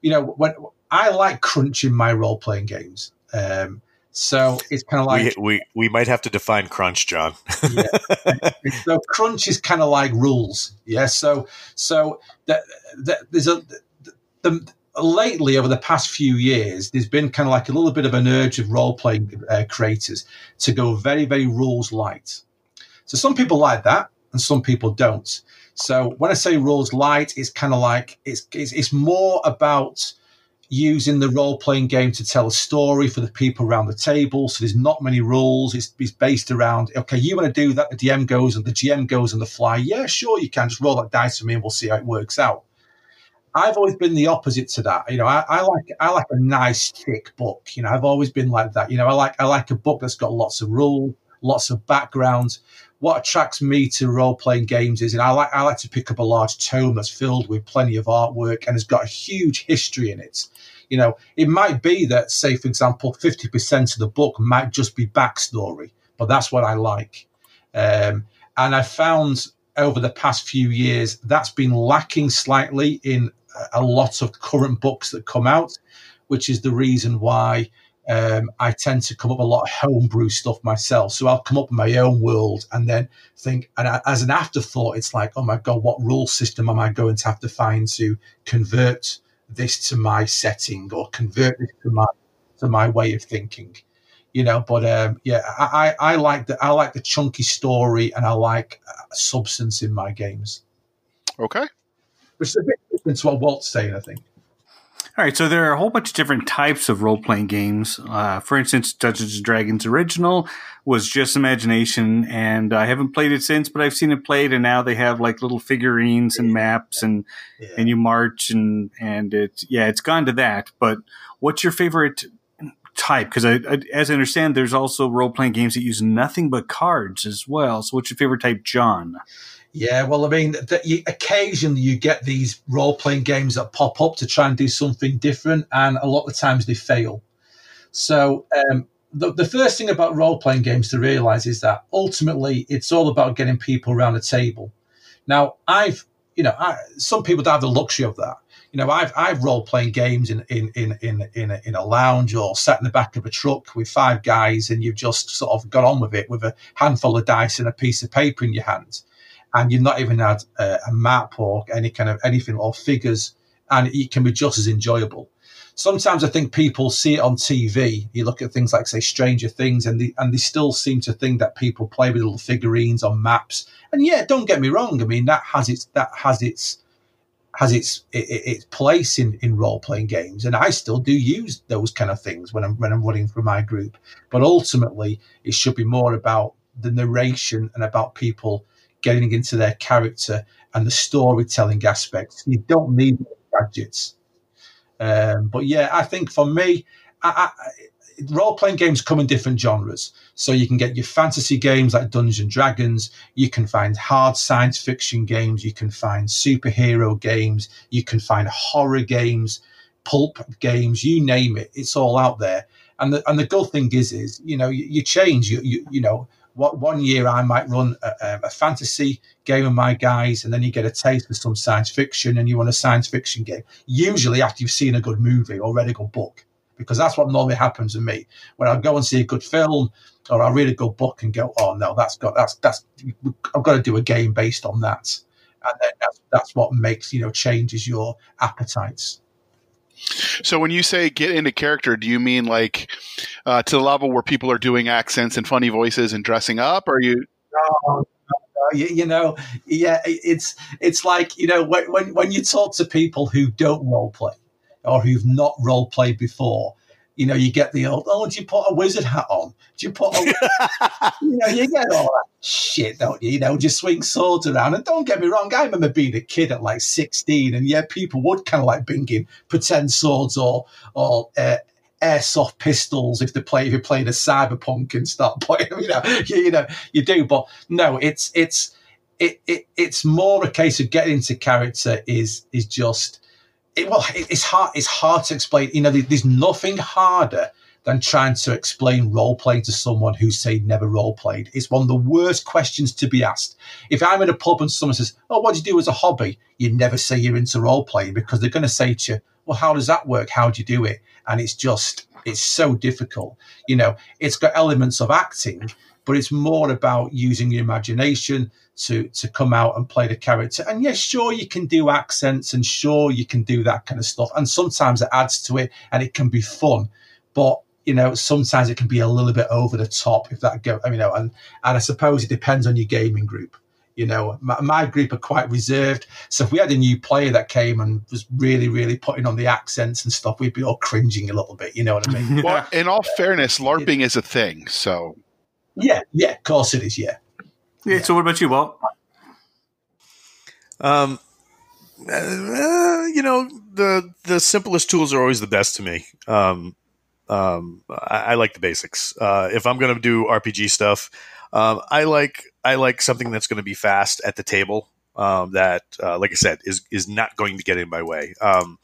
you know, when I like crunching my role playing games. Um, so it's kind of like we, we we might have to define crunch, John. yeah. So crunch is kind of like rules, yeah. So so that, that there's a the, lately over the past few years, there's been kind of like a little bit of an urge of role playing uh, creators to go very very rules light. So some people like that, and some people don't. So when I say rules light, it's kind of like it's, it's, it's more about using the role playing game to tell a story for the people around the table. So there's not many rules. It's, it's based around, okay, you want to do that. The DM goes and the GM goes on the fly. Yeah, sure, you can just roll that dice for me and we'll see how it works out. I've always been the opposite to that. You know, I, I, like I like a nice thick book. You know, I've always been like that. You know, I like I like a book that's got lots of rules, lots of background. What attracts me to role playing games is, and I like I like to pick up a large tome that's filled with plenty of artwork and has got a huge history in it. You know, it might be that, say, for example, 50% of the book might just be backstory, but that's what I like. Um, and I found over the past few years that's been lacking slightly in a lot of current books that come out, which is the reason why um, I tend to come up a lot of homebrew stuff myself. So I'll come up with my own world and then think, and as an afterthought, it's like, oh my God, what rule system am I going to have to find to convert this to my setting or convert this to my to my way of thinking you know? But um, yeah I, I like the i like the chunky story and i like uh, substance in my games. Okay. Which is a bit different to what walt's saying i think all right, so there are a whole bunch of different types of role playing games. Uh, for instance, Dungeons and Dragons original was just imagination, and I haven't played it since, but I've seen it played, and now they have like little figurines and maps, and yeah. and you march, and and it yeah, it's gone to that. But what's your favorite type? Because I, I, as I understand, there's also role playing games that use nothing but cards as well. So what's your favorite type, John? Yeah, well, I mean, you, occasionally you get these role playing games that pop up to try and do something different, and a lot of the times they fail. So, um, the, the first thing about role playing games to realize is that ultimately it's all about getting people around a table. Now, I've, you know, I, some people don't have the luxury of that. You know, I've I've role playing games in in in in in a, in a lounge or sat in the back of a truck with five guys, and you've just sort of got on with it with a handful of dice and a piece of paper in your hands and you've not even had a, a map or any kind of anything or figures, and it can be just as enjoyable. Sometimes I think people see it on TV. You look at things like, say, Stranger Things, and they, and they still seem to think that people play with little figurines on maps. And yeah, don't get me wrong. I mean, that has its that has its has its its place in, in role playing games, and I still do use those kind of things when I'm when I'm running for my group. But ultimately, it should be more about the narration and about people getting into their character and the storytelling aspects. You don't need gadgets. Um, but yeah, I think for me, I, I, role playing games come in different genres. So you can get your fantasy games like Dungeons and Dragons. You can find hard science fiction games. You can find superhero games. You can find horror games, pulp games. You name it, it's all out there. And the and the good thing is, is you know you, you change. You, you you know what one year I might run a, a, fantasy game with my guys, and then you get a taste of some science fiction, and you want a science fiction game. Usually after you've seen a good movie or read a good book, because that's what normally happens to me when I go and see a good film or I read a good book and go, oh no, that's got that's that's I've got to do a game based on that, and then that's that's what makes you know changes your appetites. So when you say get into character, do you mean like uh, to the level where people are doing accents and funny voices and dressing up? Or are you? No. You, you, know, yeah, it's it's like you know when when you talk to people who don't role play or who've not role played before, you know, you get the old, oh, do you put a wizard hat on? Do you put, a, you know, you get all that shit, don't you? You know, just swing swords around. And don't get me wrong, I remember being a kid at like 16, and yeah, people would kind of like bring in pretend swords or, or, uh, airsoft pistols if they play if you played a cyberpunk and start playing you know you, you know you do but no it's it's it, it it's more a case of getting into character is is just it, well, it, it's hard. It's hard to explain. You know, there's nothing harder than trying to explain role playing to someone who say never role played. It's one of the worst questions to be asked. If I'm in a pub and someone says, "Oh, what do you do as a hobby?" You never say you're into role playing because they're going to say to you, "Well, how does that work? How do you do it?" And it's just it's so difficult. You know, it's got elements of acting, but it's more about using your imagination to to come out and play the character. And yes, sure you can do accents and sure you can do that kind of stuff. And sometimes it adds to it and it can be fun. But you know, sometimes it can be a little bit over the top if that go. I mean, you know, and and I suppose it depends on your gaming group. You know, my, my, group are quite reserved. So if we had a new player that came and was really, really putting on the accents and stuff, we'd be all cringing a little bit. You know what I mean? well, in all fairness, LARPing is a thing. So yeah, yeah, of course it is. Yeah. Yeah. So what about you, Walt? Um, uh, you know, the the simplest tools are always the best to me. Um, um, I, I like the basics. Uh, if I'm going to do RPG stuff, um, I like I like something that's going to be fast at the table. Um, that, uh, like I said, is is not going to get in my way. Um,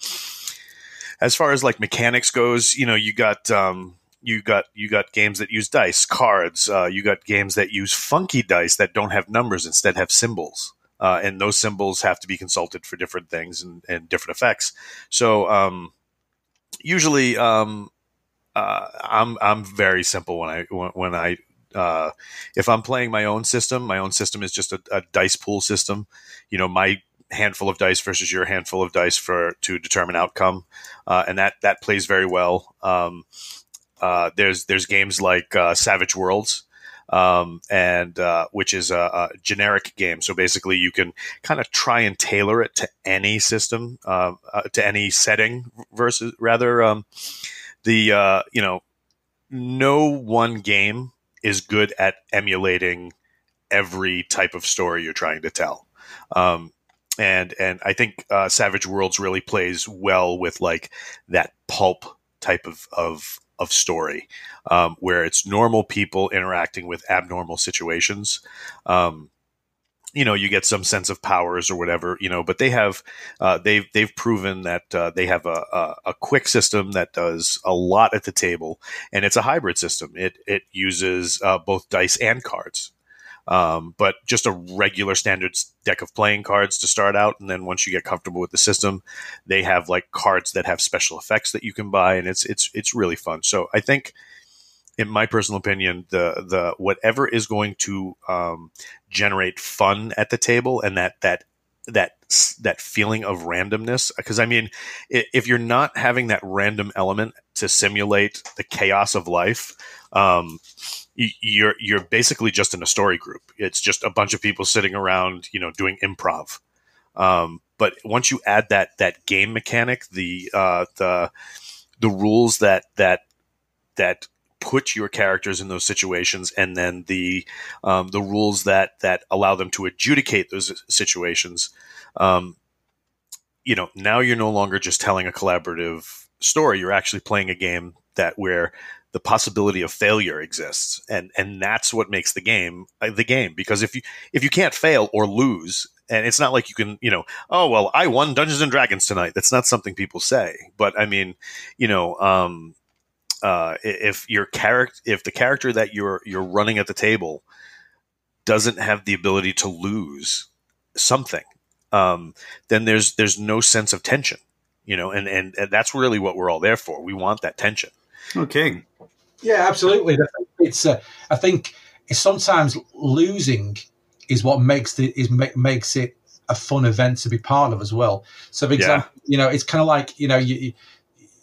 as far as like mechanics goes, you know, you got um, you got you got games that use dice, cards. Uh, you got games that use funky dice that don't have numbers, instead have symbols. Uh, and those symbols have to be consulted for different things and, and different effects. So um, usually, um, uh, I'm I'm very simple when I when, I uh, if I'm playing my own system. My own system is just a, a dice pool system. You know, my handful of dice versus your handful of dice for to determine outcome, uh, and that that plays very well. Um, uh, there's there's games like uh, Savage Worlds, um, and uh, which is a, a, generic game. So basically, you can kind of try and tailor it to any system, uh, uh, to any setting. Versus rather, um, the uh, you know, no one game is good at emulating every type of story you're trying to tell. Um, and and I think Savage Worlds really plays well with like that pulp type of of of story, um, where it's normal people interacting with abnormal situations. Um, you know, you get some sense of powers or whatever, you know, but they have uh, they've they've proven that uh, they have a, a, a, quick system that does a lot at the table, and it's a hybrid system. It it uses uh, both dice and cards. Um, but just a regular standard deck of playing cards to start out, and then once you get comfortable with the system, they have like cards that have special effects that you can buy, and it's it's it's really fun. So I think, in my personal opinion, the the whatever is going to um, generate fun at the table and that that that that feeling of randomness because i mean if you're not having that random element to simulate the chaos of life um, you're you're basically just in a story group. It's just a bunch of people sitting around, you know, doing improv. Um, but once you add that that game mechanic, the uh, the the rules that that that put your characters in those situations, and then the um, the rules that that allow them to adjudicate those situations, um, you know, now you're no longer just telling a collaborative story. You're actually playing a game that where the possibility of failure exists, and and that's what makes the game uh, the game. Because if you if you can't fail or lose, and it's not like you can you know oh well I won Dungeons and Dragons tonight. That's not something people say. But I mean, you know, um, uh, if your character if the character that you're you're running at the table doesn't have the ability to lose something, um, then there's there's no sense of tension. You know, and, and and that's really what we're all there for. We want that tension. Okay. Yeah, absolutely. It's uh, I think it's sometimes losing is what makes the is makes it a fun event to be part of as well. So, for example, yeah. you know, it's kind of like you know you,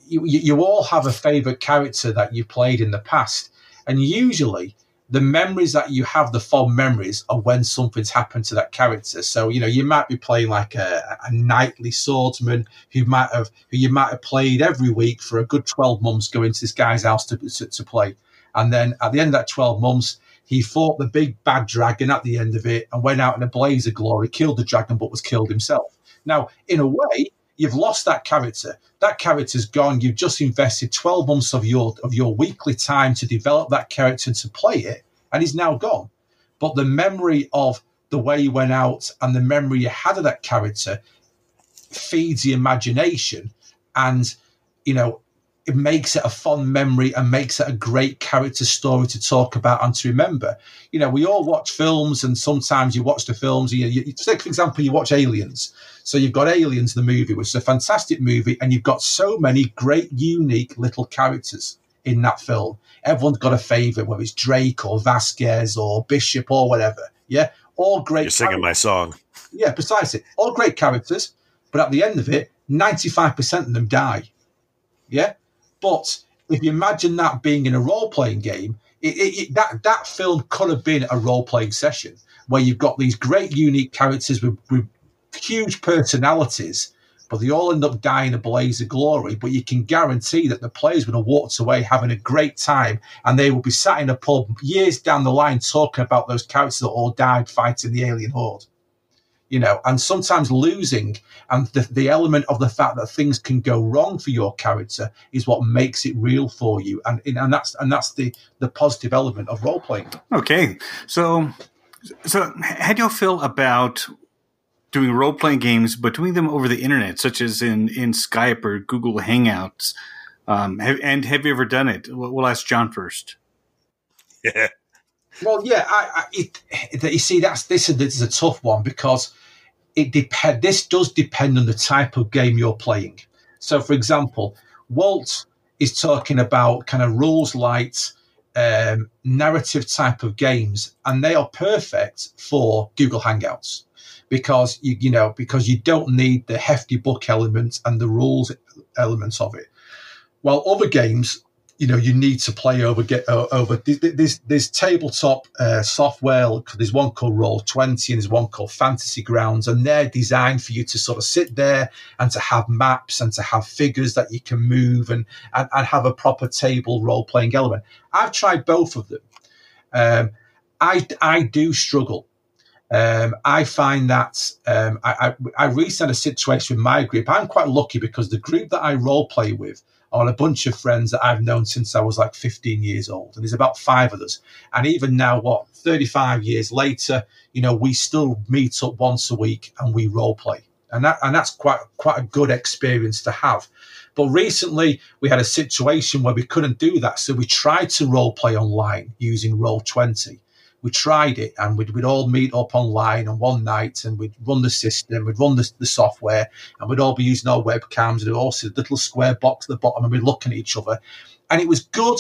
you you all have a favorite character that you played in the past, and usually the memories that you have, the fond memories, are when something's happened to that character. So you know you might be playing like a, a knightly swordsman who might have who you might have played every week for a good twelve months, going to this guy's house to, to, to play, and then at the end of that twelve months, he fought the big bad dragon at the end of it and went out in a blaze of glory, killed the dragon, but was killed himself. Now, in a way, you've lost that character. That character's gone. You've just invested 12 months of your of your weekly time to develop that character to play it, and he's now gone. But the memory of the way you went out and the memory you had of that character feeds the imagination and you know it makes it a fond memory and makes it a great character story to talk about and to remember. You know, we all watch films, and sometimes you watch the films. You, you, take for example, you watch Aliens. So you've got Aliens, the movie, which is a fantastic movie, and you've got so many great, unique little characters in that film. Everyone's got a favorite, whether it's Drake or Vasquez or Bishop or whatever. Yeah, all great. You're singing my song. Yeah, precisely. All great characters, but at the end of it, 95% of them die. Yeah, but if you imagine that being in a role playing game, it, it, it, that that film could have been a role playing session where you've got these great unique characters with, with huge personalities, but they all end up dying a blaze of glory. But you can guarantee that the players would have walked away having a great time, and they will be sat in a pub years down the line talking about those characters that all died fighting the alien horde you know, and sometimes losing and the, the element of the fact that things can go wrong for your character is what makes it real for you, and and that's and that's the the positive element of role playing. Okay, so so how do you feel about doing role playing games, but doing them over the internet, such as in in Skype or Google Hangouts? Um, have, and have you ever done it? We'll ask John first. Yeah. Well, yeah, I, I, it, you see, that's this is, this is a tough one because it depend. This does depend on the type of game you're playing. So, for example, Walt is talking about kind of rules light, um, narrative type of games, and they are perfect for Google Hangouts because you you know because you don't need the hefty book element and the rules elements of it. While other games you know you need to play over get uh, over. There's there's tabletop uh, software there's one called roll 20 and there's one called fantasy grounds and they're designed for you to sort of sit there and to have maps and to have figures that you can move and and, and have a proper table role playing element. I've tried both of them. Um, i i do struggle. Um, I find that um, I, I, I recently had a situation with my group. I'm quite lucky because the group that I role play with on a bunch of friends that I've known since I was like 15 years old. And there's about five of us. And even now, what, 35 years later, you know, we still meet up once a week and we role play. And that and that's quite quite a good experience to have. But recently we had a situation where we couldn't do that. So we tried to role play online using Roll20 we tried it and we'd, we'd all meet up online on one night and we'd run the system, we'd run the, the software and we'd all be using our webcams and all see the little square box at the bottom and we'd looking at each other. And it was good,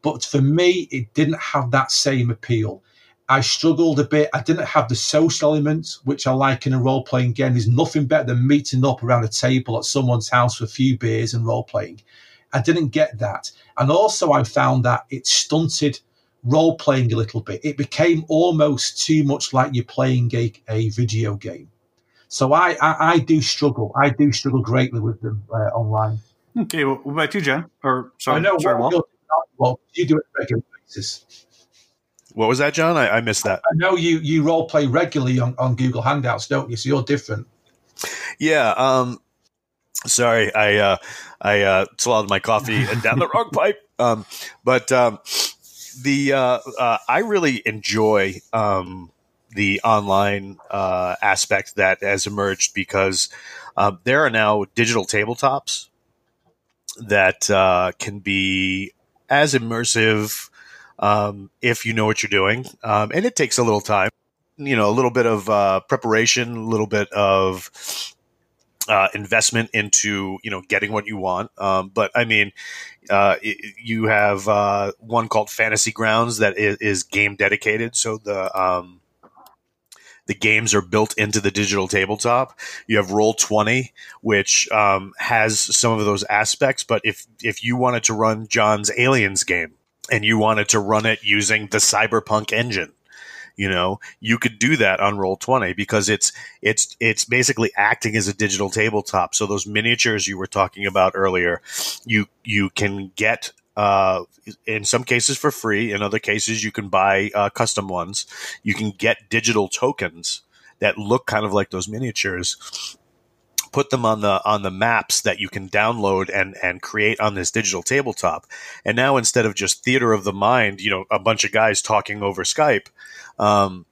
but for me, it didn't have that same appeal. I struggled a bit. I didn't have the social elements, which I like in a role playing game. There's nothing better than meeting up around a table at someone's house for a few beers and role playing. I didn't get that. And also, I found that it stunted role playing a little bit. It became almost too much like you're playing a, a video game. So I, I, I do struggle. I do struggle greatly with them uh, online. Okay, well, what about you, John? Or sorry, I know sorry, Walt. Well, you do it regular basis. What was that, John? I, I, missed that. I know you you role play regularly on, on Google Hangouts, don't you? So you're different. Yeah. Um, sorry, I uh, I uh, swallowed my coffee and down the wrong pipe. Um, but um, the uh, uh, I really enjoy um, the online uh, aspect that has emerged because um, there are now digital tabletops that uh, can be as immersive um, if you know what you're doing, um, and it takes a little time. You know, a little bit of uh, preparation, a little bit of uh, investment into you know getting what you want. Um, but I mean, uh, you have uh, one called Fantasy Grounds that is, is game dedicated, so the um, the games are built into the digital tabletop. You have Roll Twenty, which um, has some of those aspects. But if if you wanted to run John's Aliens game and you wanted to run it using the Cyberpunk engine, you know you could do that on roll 20 because it's it's it's basically acting as a digital tabletop. So those miniatures you were talking about earlier you you can get uh, in some cases for free. In other cases you can buy uh, custom ones. You can get digital tokens that look kind of like those miniatures put them on the on the maps that you can download and and create on this digital tabletop. And now instead of just theater of the mind, you know, a bunch of guys talking over Skype, um,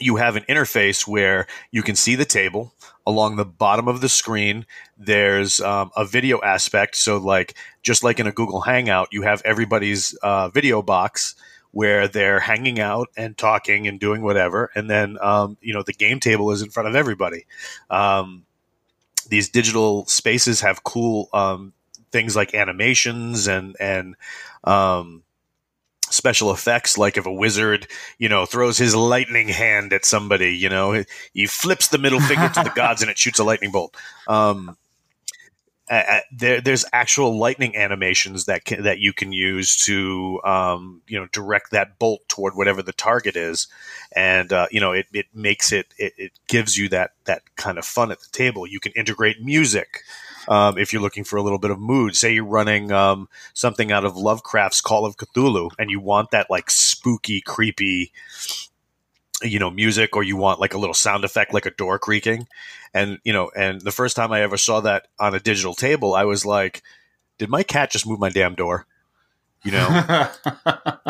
you have an interface where you can see the table along the bottom of the screen. There's um, a video aspect. So, like, just like in a Google Hangout, you have everybody's uh, video box where they're hanging out and talking and doing whatever. And then, um, you know, the game table is in front of everybody. Um, these digital spaces have cool um, things like animations and, and, um, special effects. Like if a wizard you know throws his lightning hand at somebody you know he flips the middle finger to the gods and it shoots a lightning bolt. Um, uh, there, there's actual lightning animations that can, that you can use to um, you know direct that bolt toward whatever the target is, and uh, you know it, it makes it, it, it gives you that that kind of fun at the table. You can integrate music um, if you're looking for a little bit of mood. Say you're running um, something out of Lovecraft's Call of Cthulhu, and you want that like spooky, creepy you know music or you want like a little sound effect like a door creaking. And you know and the first time i ever saw that on a digital table i was like did my cat just move my damn door? You know?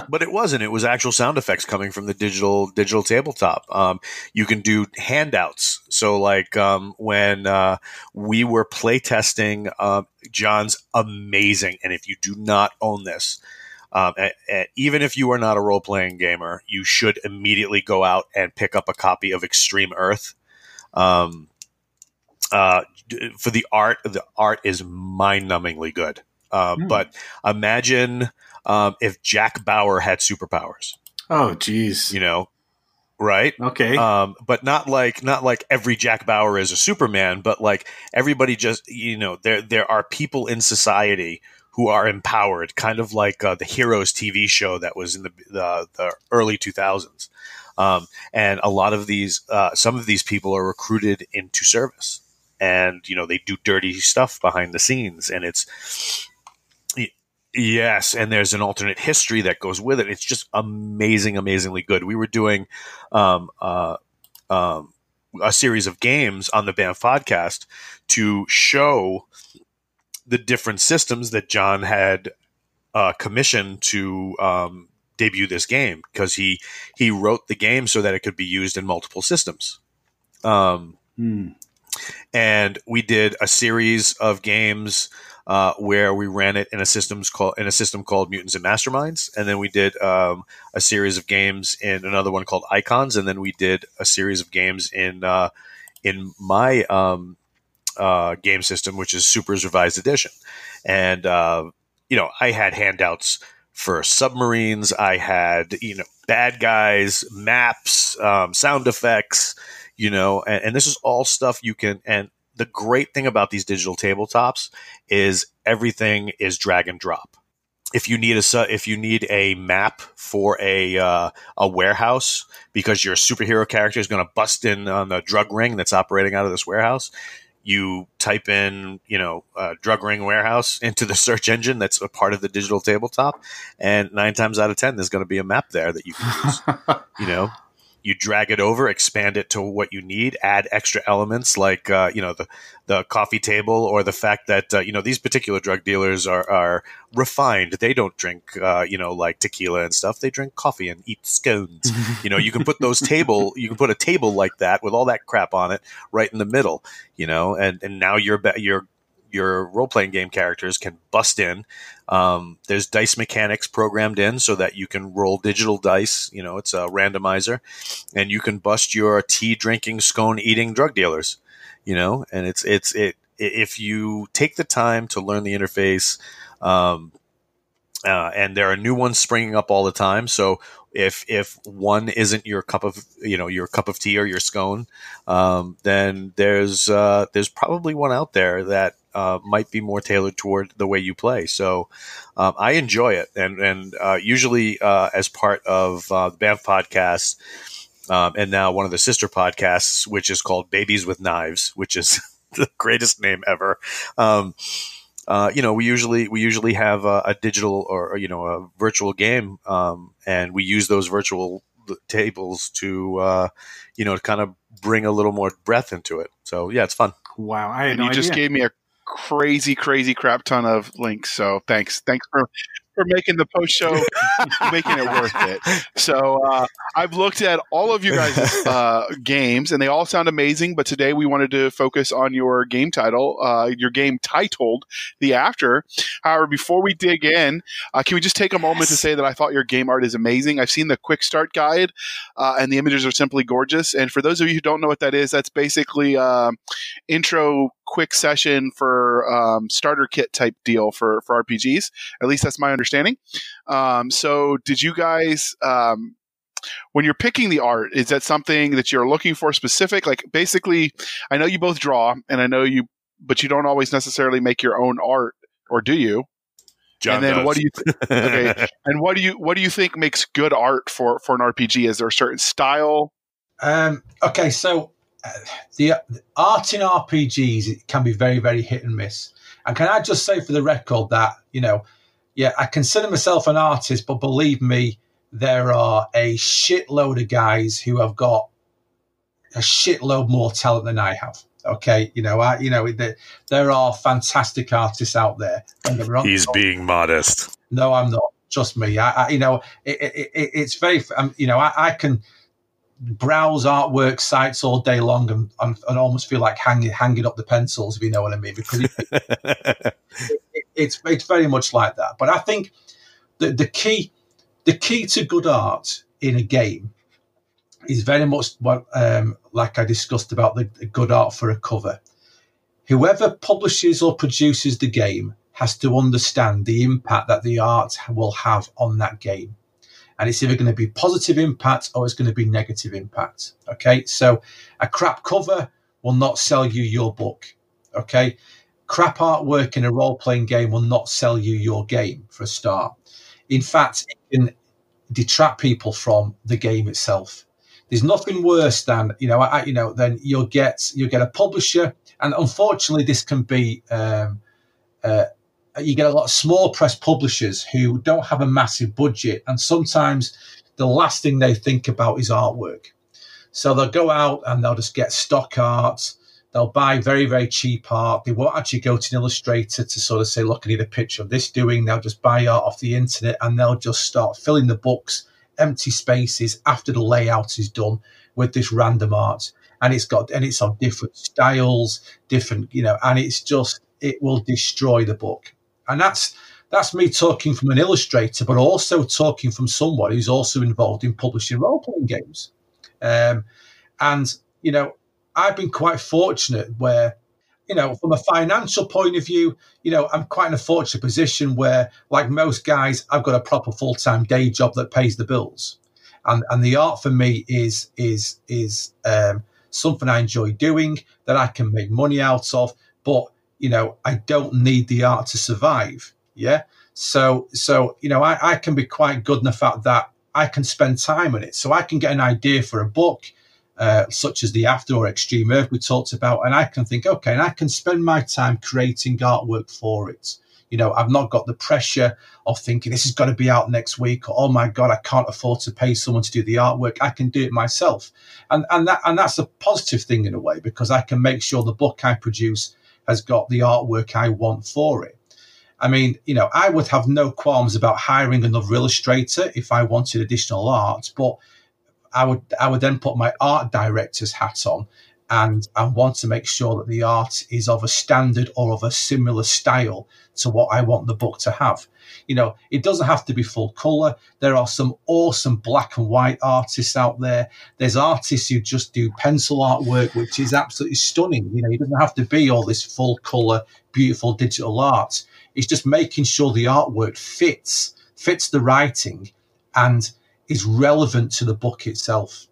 But it wasn't. It was actual sound effects coming from the digital digital tabletop. Um, you can do handouts. So like um, when uh, we were playtesting uh, john's amazing and if you do not own this um, even if you are not a role playing gamer, you should immediately go out and pick up a copy of Extreme Earth. Um, uh, for the art, the art is mind numbingly good. Uh, mm. But imagine um, if Jack Bauer had superpowers. Oh, geez. You know, right? Okay. Um, but not like not like every Jack Bauer is a Superman, but like everybody just you know there there are people in society who are empowered, kind of like uh, the Heroes TV show that was in the the, the early 2000s. Um, and a lot of these, uh, some of these people are recruited into service, and you know they do dirty stuff behind the scenes, and it's yes, and there's an alternate history that goes with it. It's just amazing, amazingly good. We were doing um, uh, um, a series of games on the BAMF podcast to show the different systems that John had uh, commissioned to um, debut this game because he he wrote the game so that it could be used in multiple systems. Um, hmm. And we did a series of games uh, where we ran it in a systems called in a system called Mutants and Masterminds, and then we did um, a series of games in another one called Icons, and then we did a series of games in uh, in my um, uh, game system, which is Super's Revised Edition. And, uh, you know, I had handouts for submarines. I had, you know, bad guys, maps, um, sound effects, you know, and, and this is all stuff you can. And the great thing about these digital tabletops is everything is drag and drop. If you need a if you need a map for a uh, a warehouse because your superhero character is going to bust in on the drug ring that's operating out of this warehouse, you type in, you know, drug ring warehouse into the search engine that's a part of the digital tabletop, and nine times out of ten, there's going to be a map there that you can use. you know, you drag it over, expand it to what you need, add extra elements like uh, you know the the coffee table or the fact that uh, you know these particular drug dealers are are refined. They don't drink uh, you know like tequila and stuff. They drink coffee and eat scones. you know, you can put those table, you can put a table like that with all that crap on it right in the middle. You know, and and now you're you're your role playing game characters can bust in. Um, there's dice mechanics programmed in so that you can roll digital dice. You know, it's a randomizer, and you can bust your tea drinking, scone eating drug dealers. You know, and it's it's it if you take the time to learn the interface. Um, uh, and there are new ones springing up all the time. So if if one isn't your cup of you know your cup of tea or your scone, um, then there's uh, there's probably one out there that uh, might be more tailored toward the way you play. So um, I enjoy it, and and uh, usually uh, as part of uh, the BAMF podcast, um, and now one of the sister podcasts, which is called Babies with Knives, which is the greatest name ever. Um, uh, you know, we usually we usually have a, a digital or you know a virtual game, um, and we use those virtual tables to uh, you know kind of bring a little more breath into it. So yeah, it's fun. Wow, I and no you idea. just gave me a crazy, crazy crap ton of links. So thanks, thanks for for making the post show, making it worth it. So uh, I've looked at all of you guys' uh, games, and they all sound amazing. But today we wanted to focus on your game title, uh, your game titled "The After." However, before we dig in, uh, can we just take a moment yes. to say that I thought your game art is amazing? I've seen the quick start guide, uh, and the images are simply gorgeous. And for those of you who don't know what that is, that's basically um, intro quick session for um, starter kit type deal for for RPGs. At least that's my understanding. Um, so, did you guys? Um, when you're picking the art, is that something that you're looking for specific? Like basically, I know you both draw, and I know you, but you don't always necessarily make your own art, or do you? John and then does. what do you th- okay? and what do you what do you think makes good art for for an RPG? Is there a certain style? Um, okay, so the, the art in RPGs it can be very very hit and miss. And can I just say for the record that you know, yeah, I consider myself an artist, but believe me, there are a shitload of guys who have got a shitload more talent than I have. Okay, you know, I, you know, there, there are fantastic artists out there. He's being modest. No, I'm not. Trust me. I, I you know, it, it, it, it's very, um, you know, I, I can browse artwork sites all day long and, and, and, almost feel like hanging hanging up the pencils, if you know what I mean, because it's it's very much like that. But I think the the key the key to good art in a game is very much what um, like I discussed about the, the good art for a cover. Whoever publishes or produces the game has to understand the impact that the art will have on that game and it's either going to be positive impact or it's going to be negative impact. Okay, so a crap cover will not sell you your book. Okay, crap artwork in a role playing game will not sell you your game for a start. In fact, it can detract people from the game itself. There's nothing worse than you know, I, you know, then you'll get you'll get a publisher, and unfortunately, this can be um, uh, you get a lot of small press publishers who don't have a massive budget, and sometimes the last thing they think about is artwork. So they'll go out and they'll just get stock art. They'll buy very, very cheap art. They won't actually go to an illustrator to sort of say, look, I need a picture of this doing. They'll just buy art off the internet and they'll just start filling the books, empty spaces after the layout is done with this random art. And it's got, and it's of different styles, different, you know, and it's just, it will destroy the book and that's that's me talking from an illustrator, but also talking from someone who's also involved in publishing role playing games. Um, and you know, I've been quite fortunate where, you know, from a financial point of view, you know, I'm quite in a fortunate position where, like most guys, I've got a proper full time day job that pays the bills, and and the art for me is is is um, something I enjoy doing that I can make money out of, but you know, I don't need the art to survive. Yeah. So, so, you know, I, I can be quite good in the fact that I can spend time on it. So I can get an idea for a book, uh, such as the After or Extreme Earth we talked about, and I can think, okay, and I can spend my time creating artwork for it. You know, I've not got the pressure of thinking this is going to be out next week, or oh my god, I can't afford to pay someone to do the artwork. I can do it myself, and and that and that's a positive thing in a way because I can make sure the book I produce has got the artwork I want for it. I mean, you know, I would have no qualms about hiring another illustrator if I wanted additional art, but I would I would then put my art director's hat on and I want to make sure that the art is of a standard or of a similar style to what I want the book to have. You know, it doesn't have to be full color. There are some awesome black and white artists out there. There's artists who just do pencil artwork, which is absolutely stunning. You know, it doesn't have to be all this full color, beautiful digital art. It's just making sure the artwork fits, fits the writing and is relevant to the book itself.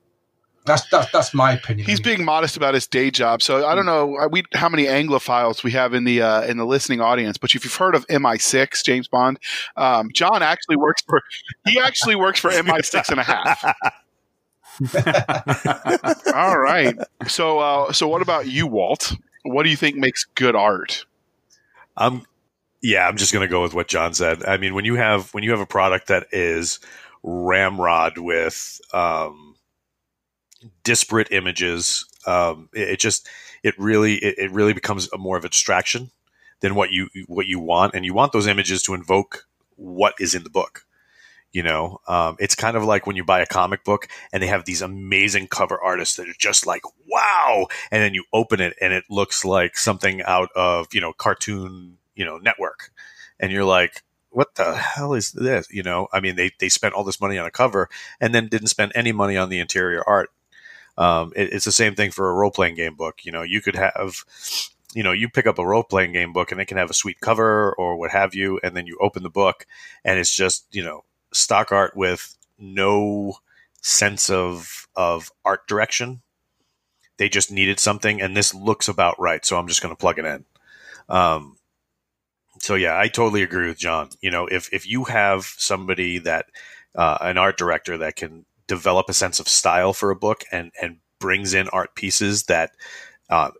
That's, that's that's my opinion. He's being modest about his day job, so I don't know uh, we how many Anglophiles we have in the uh, in the listening audience. But if you've heard of MI6, James Bond, um, John actually works for he actually works for MI6 and a half. All right. So uh, so what about you, Walt? What do you think makes good art? I'm yeah, I'm just gonna go with what John said. I mean, when you have when you have a product that is ramrod with um, disparate images. Um, it, it, just it really it, it, really becomes more of a distraction than what you what you want, and you want those images to invoke what is in the book. You know, um, it's kind of like when you buy a comic book and they have these amazing cover artists that are just like, wow. And then you open it and it looks like something out of, you know, cartoon, you know, network. And you're like, what the hell is this? You know, I mean, they, they spent all this money on a cover and then didn't spend any money on the interior art. Um, it, it's the same thing for a role playing game book. You know, you could have, you know, you pick up a role playing game book and it can have a sweet cover or what have you. And then you open the book and it's just, you know, stock art with no sense of of art direction. They just needed something, and this looks about right, so I'm just going to plug it in. Um, so yeah, I totally agree with John. You know, if if you have somebody that uh, an art director that can develop a sense of style for a book and and brings in art pieces that uh,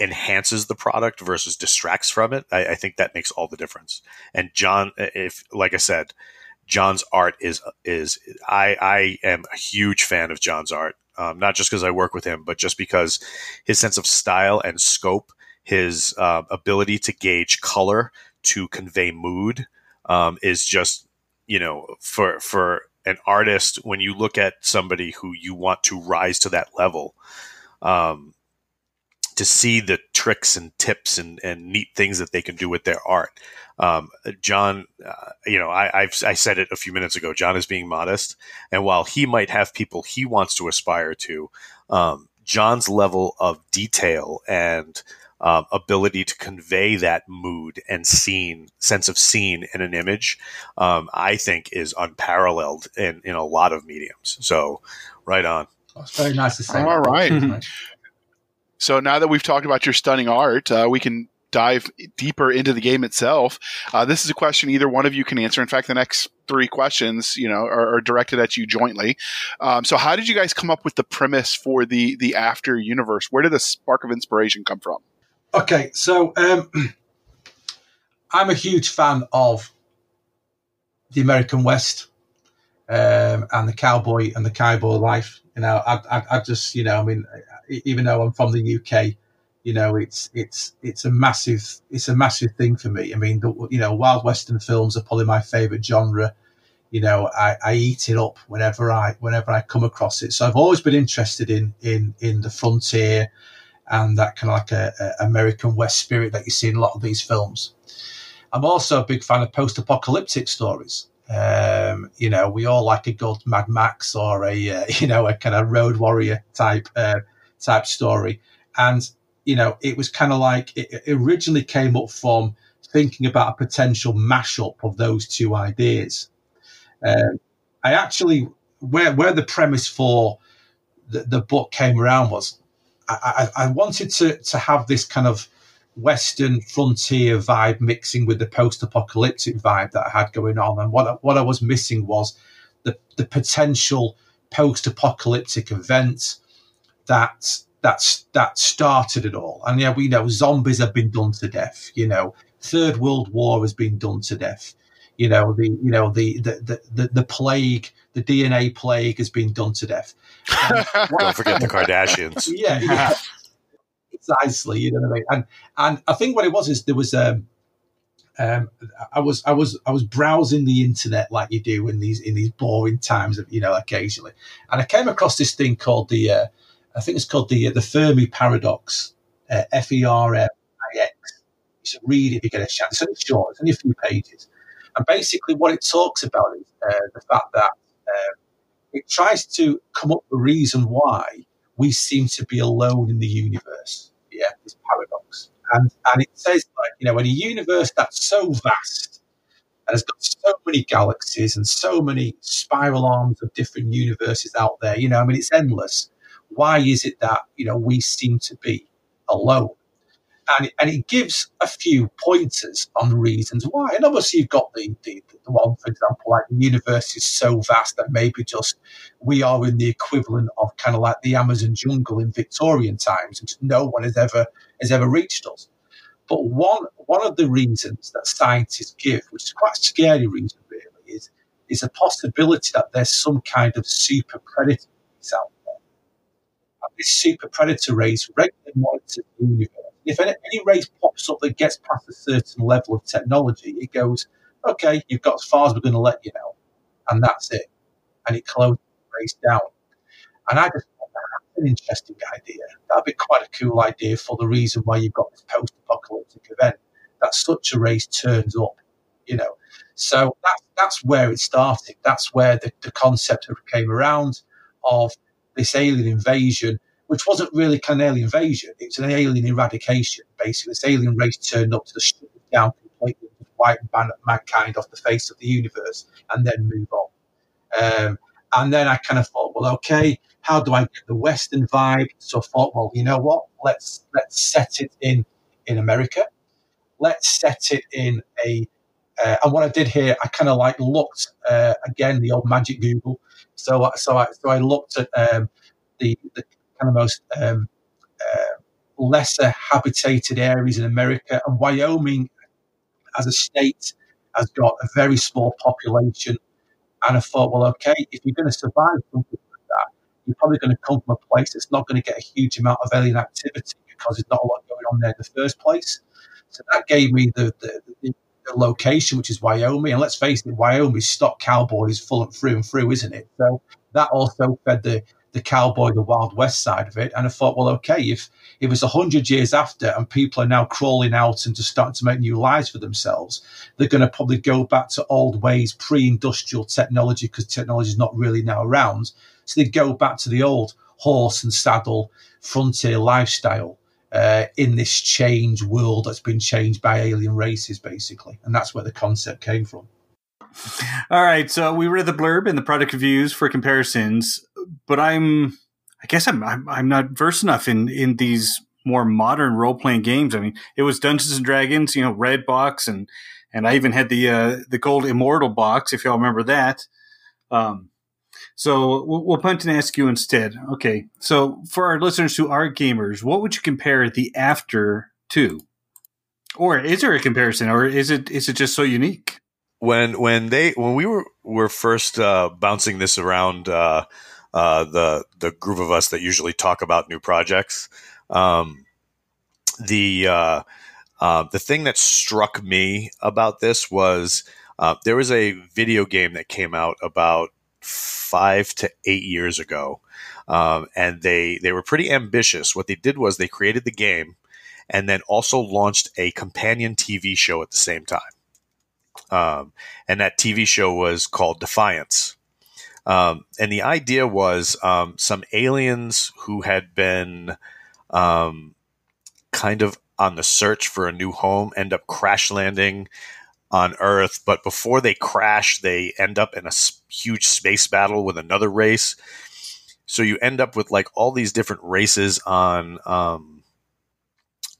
enhances the product versus distracts from it, I, I, think that makes all the difference. And John, if like I said, John's art is is I I am a huge fan of John's art. Um, not just because I work with him, but just because his sense of style and scope, his uh, ability to gauge color to convey mood, um, is just you know for for an artist when you look at somebody who you want to rise to that level. Um, to see the tricks and tips and, and neat things that they can do with their art. Um, John, uh, you know, I, I've, I said it a few minutes ago. John is being modest, and while he might have people he wants to aspire to, um, John's level of detail and um, ability to convey that mood and scene sense of scene in an image, um, I think is unparalleled in in a lot of mediums. So, right on. That's very nice to say. All right. so now that we've talked about your stunning art, uh, we can dive deeper into the game itself. Uh, this is a question either one of you can answer. In fact, the next three questions, you know, are, are directed at you jointly. Um, so, how did you guys come up with the premise for the the After universe? Where did the spark of inspiration come from? Okay, so um, I'm a huge fan of the American West um, and the cowboy and the cowboy life. You know, I, I, I just, you know, I mean, even though I'm from the UK, you know, it's it's it's a massive it's a massive thing for me. I mean, the, you know, wild western films are probably my favorite genre. You know, I, I eat it up whenever I whenever I come across it. So I've always been interested in in in the frontier and that kind of like a, a American West spirit that you see in a lot of these films. I'm also a big fan of post-apocalyptic stories. Um, you know, we all like a good Mad Max or a uh, you know a kind of Road Warrior type uh, type story, and you know, it was kind of like it, originally came up from thinking about a potential mashup of those two ideas. Um, I actually, where where the premise for the, the book came around was, I, I, I wanted to to have this kind of Western frontier vibe mixing with the post-apocalyptic vibe that I had going on, and what what I was missing was the the potential post-apocalyptic event that that's that started it all. And yeah, we know zombies have been done to death. You know, Third World War has been done to death. You know, the you know the the the, the plague, the DNA plague has been done to death. Don't forget the Kardashians. yeah, yeah. precisely. You know what I mean? And and I think what it was is there was um, um, I was I was I was browsing the internet like you do in these in these boring times of you know occasionally, and I came across this thing called the uh, I think it's called the the Fermi paradox, uh, F E R M I X. You should read it if you get a chance. It's only short. It's only a few pages, and basically what it talks about is uh, the fact that uh, it tries to come up with a reason why we seem to be alone in the universe. Yeah, this paradox, and and it says like you know in a universe that's so vast and has got so many galaxies and so many spiral arms of different universes out there. You know, I mean, it's endless why is it that you know we seem to be alone? And it, and it gives a few pointers on the reasons why. And obviously, you've got the, the, the one, for example, like the universe is so vast that maybe just we are in the equivalent of kind of like the Amazon jungle in Victorian times, and no one has ever has ever reached us. But one one of the reasons that scientists give, which is quite a scary reason, really, is is a possibility that there's some kind of super predator out there. And this super predator race regularly monitors the universe. If any, any race pops up that gets past a certain level of technology, it goes, okay, you've got as far as we're going to let you know, and that's it. And it closed the race down. And I just thought that's an interesting idea. That'd be quite a cool idea for the reason why you've got this post-apocalyptic event that such a race turns up, you know. So that's that's where it started. That's where the, the concept came around of this alien invasion, which wasn't really an alien invasion. It's an alien eradication. Basically, this alien race turned up to the shut down completely, wipe mankind off the face of the universe, and then move on. Um, and then I kind of thought, well, okay, how do I get the Western vibe? So I thought, well, you know what? Let's let's set it in in America. Let's set it in a uh, and what I did here, I kind of like looked uh, again the old magic Google. So so I so I looked at um, the the kind of most um, uh, lesser habitated areas in America, and Wyoming as a state has got a very small population. And I thought, well, okay, if you're going to survive something like that, you're probably going to come from a place that's not going to get a huge amount of alien activity because there's not a lot going on there in the first place. So that gave me the, the, the location, which is Wyoming. And let's face it, Wyoming's stock cowboys full and through and through, isn't it? So that also fed the the cowboy, the Wild West side of it. And I thought, well, okay, if if it's hundred years after and people are now crawling out and just starting to make new lives for themselves, they're going to probably go back to old ways, pre-industrial technology, because technology is not really now around. So they go back to the old horse and saddle frontier lifestyle uh, in this change world that's been changed by alien races, basically. And that's where the concept came from. All right, so we read the blurb and the product reviews for comparisons, but I'm, I guess I'm, I'm, I'm not versed enough in in these more modern role playing games. I mean, it was Dungeons and Dragons, you know, red box, and and I even had the uh, the gold immortal box, if y'all remember that. Um, so we'll, we'll punt and ask you instead. Okay. So for our listeners who are gamers, what would you compare the after to? Or is there a comparison, or is it is it just so unique? When when they when we were were first uh, bouncing this around uh, uh, the the group of us that usually talk about new projects, um, the uh, uh, the thing that struck me about this was uh, there was a video game that came out about five to eight years ago, um, and they they were pretty ambitious. What they did was they created the game, and then also launched a companion TV show at the same time. Um, and that TV show was called Defiance. Um, and the idea was um, some aliens who had been um, kind of on the search for a new home end up crash landing on Earth, but before they crash, they end up in a huge space battle with another race. So you end up with like all these different races on um,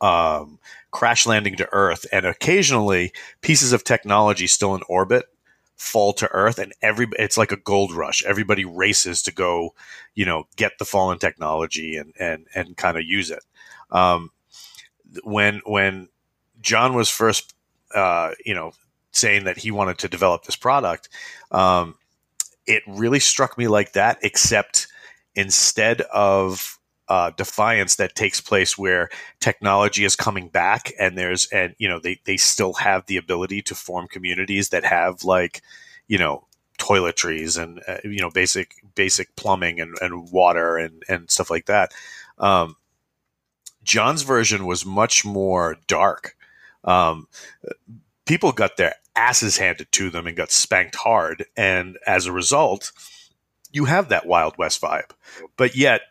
um, crash landing to Earth, and occasionally pieces of technology still in orbit fall to Earth, and every it's like a gold rush. Everybody races to go, you know, get the fallen technology and and and kind of use it. Um, when when John was first uh, you know, saying that he wanted to develop this product, um, it really struck me like that. Except instead of uh, defiance that takes place where technology is coming back and there's and you know they they still have the ability to form communities that have like you know toiletries and uh, you know basic basic plumbing and, and water and and stuff like that um, john's version was much more dark um, people got their asses handed to them and got spanked hard. And as a result, you have that Wild West vibe. But yet,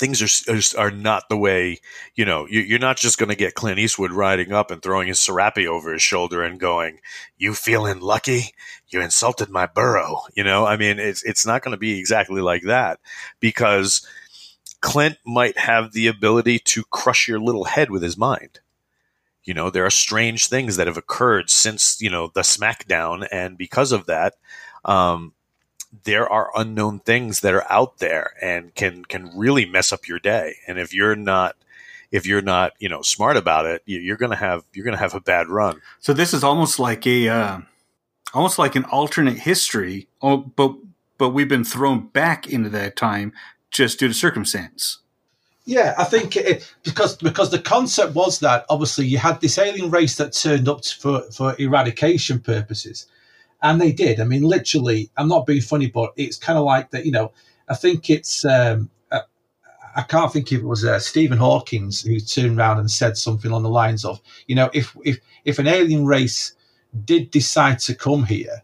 things are are not the way you know. You're not just going to get Clint Eastwood riding up and throwing his serape over his shoulder and going, "You feeling lucky? You insulted my burro." You know, I mean, it's it's not going to be exactly like that because Clint might have the ability to crush your little head with his mind. You know, there are strange things that have occurred since, you know, the SmackDown. And because of that, um, there are unknown things that are out there and can, can really mess up your day. And if you're not, if you're not, you know, smart about it, you're going to have, you're going to have a bad run. So this is almost like a, uh, almost like an alternate history. Oh, but, but we've been thrown back into that time just due to circumstance. Yeah, I think it, because because the concept was that obviously you had this alien race that turned up for for eradication purposes, and they did. I mean, literally, I'm not being funny, but it's kind of like that. You know, I think it's um, uh, I can't think if it was uh, Stephen Hawkins who turned around and said something on the lines of, you know, if if if an alien race did decide to come here,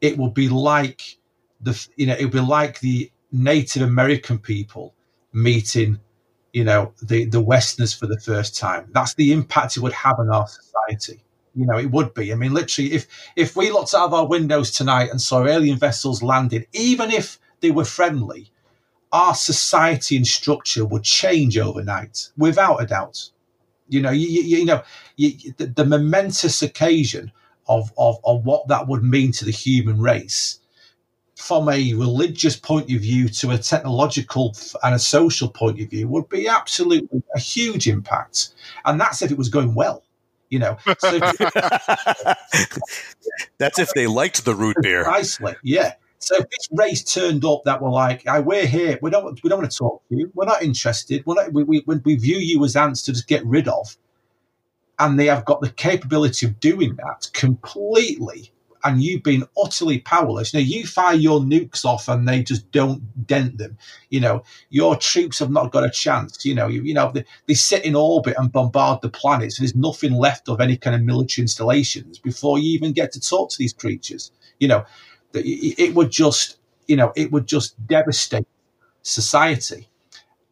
it would be like the you know it would be like the Native American people meeting you know the the Westerners for the first time. That's the impact it would have on our society. You know, it would be. I mean, literally, if if we looked out of our windows tonight and saw alien vessels landing, even if they were friendly, our society and structure would change overnight, without a doubt. You know, you, you, you know, you, the, the momentous occasion of, of of what that would mean to the human race from a religious point of view to a technological and a social point of view would be absolutely a huge impact. And that's if it was going well, you know. So that's if they liked the root beer. Precisely, yeah. So if this race turned up that were like, we're here, we don't, we don't want to talk to you, we're not interested, we're not, we, we, we view you as ants to just get rid of, and they have got the capability of doing that completely and you've been utterly powerless. Now you fire your nukes off and they just don't dent them. You know, your troops have not got a chance. You know, you, you know, they, they sit in orbit and bombard the planet. So there's nothing left of any kind of military installations before you even get to talk to these creatures. You know, it, it would just, you know, it would just devastate society.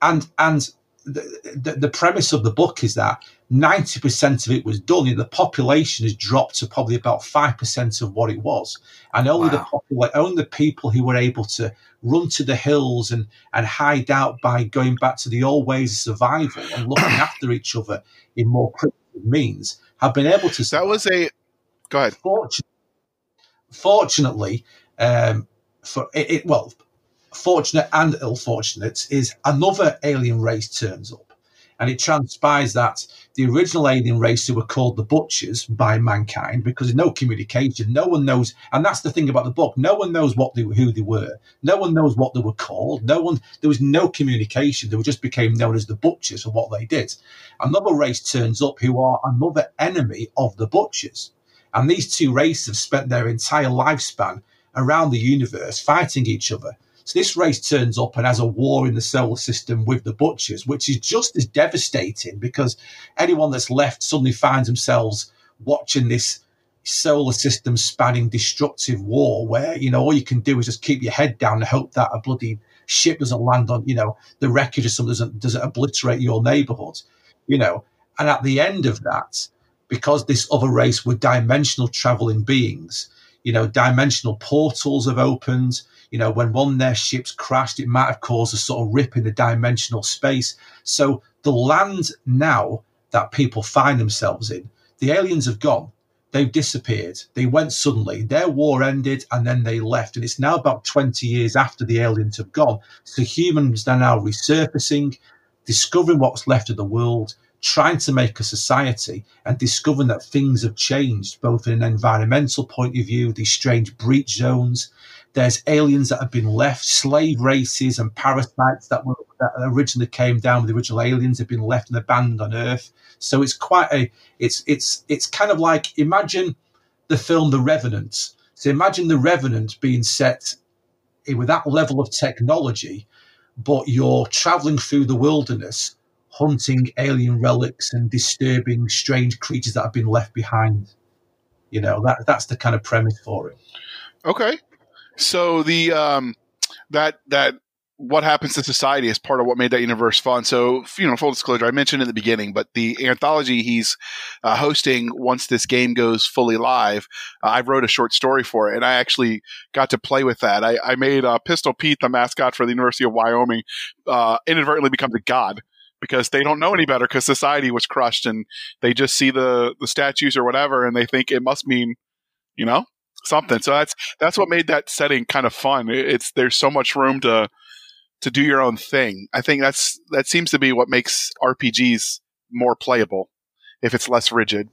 And, and the, the, the premise of the book is that 90% of it was done. And the population has dropped to probably about 5% of what it was. And only wow. the popula- only the people who were able to run to the hills and, and hide out by going back to the old ways of survival and looking after each other in more primitive means have been able to. Survive. That was a. Go ahead. Fortunately, fortunately um, for it, it, well, fortunate and ill fortunate is another alien race turns up. And it transpires that the original alien race who were called the Butchers by mankind because no communication. No one knows. And that's the thing about the book. No one knows what they, who they were. No one knows what they were called. No one, there was no communication. They just became known as the Butchers for what they did. Another race turns up who are another enemy of the Butchers. And these two races have spent their entire lifespan around the universe fighting each other. So this race turns up and has a war in the solar system with the butchers, which is just as devastating because anyone that's left suddenly finds themselves watching this solar system spanning destructive war where, you know, all you can do is just keep your head down and hope that a bloody ship doesn't land on, you know, the wreckage or something doesn't, doesn't obliterate your neighborhood, you know. And at the end of that, because this other race were dimensional traveling beings, you know, dimensional portals have opened. You know, when one of their ships crashed, it might have caused a sort of rip in the dimensional space. So the land now that people find themselves in, the aliens have gone. They've disappeared. They went suddenly. Their war ended and then they left. And it's now about 20 years after the aliens have gone. So humans are now resurfacing, discovering what's left of the world, trying to make a society and discovering that things have changed, both in an environmental point of view, these strange breach zones. There's aliens that have been left, slave races and parasites that were that originally came down with the original aliens have been left and abandoned on Earth. So it's quite a it's it's it's kind of like imagine the film The Revenant. So imagine the Revenant being set with that level of technology, but you're traveling through the wilderness hunting alien relics and disturbing strange creatures that have been left behind. You know, that that's the kind of premise for it. Okay. So the um that that what happens to society is part of what made that universe fun. So, you know, full disclosure, I mentioned in the beginning, but the anthology he's uh, hosting once this game goes fully live, uh, I wrote a short story for it, and I actually got to play with that. I, I made uh, Pistol Pete, the mascot for the University of Wyoming, uh, inadvertently becomes a god because they don't know any better because society was crushed and they just see the the statues or whatever and they think it must mean you know something. So that's that's what made that setting kind of fun. It's there's so much room to to do your own thing. I think that's that seems to be what makes rpgs more playable if it's less rigid.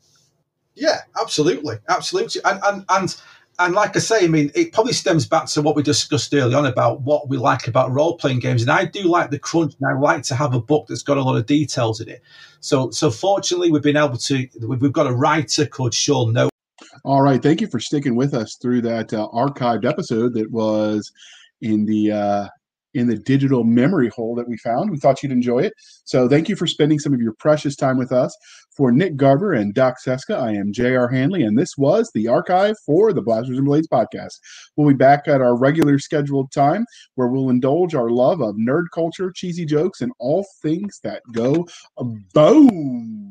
Yeah absolutely. Absolutely. And and, and and like I say, I mean, it probably stems back to what we discussed early on about what we like about role playing games. And I do like the crunch, and I like to have a book that's got a lot of details in it. So, so fortunately, we've been able to. We've got a writer called Sean No. All right, thank you for sticking with us through that uh, archived episode that was in the uh, in the digital memory hole that we found. We thought you'd enjoy it. So thank you for spending some of your precious time with us. For Nick Garber and Doc Cisca, I am J.R. Handley, and this was the archive for the Blasters and Blades podcast. We'll be back at our regular scheduled time where we'll indulge our love of nerd culture, cheesy jokes, and all things that go boom.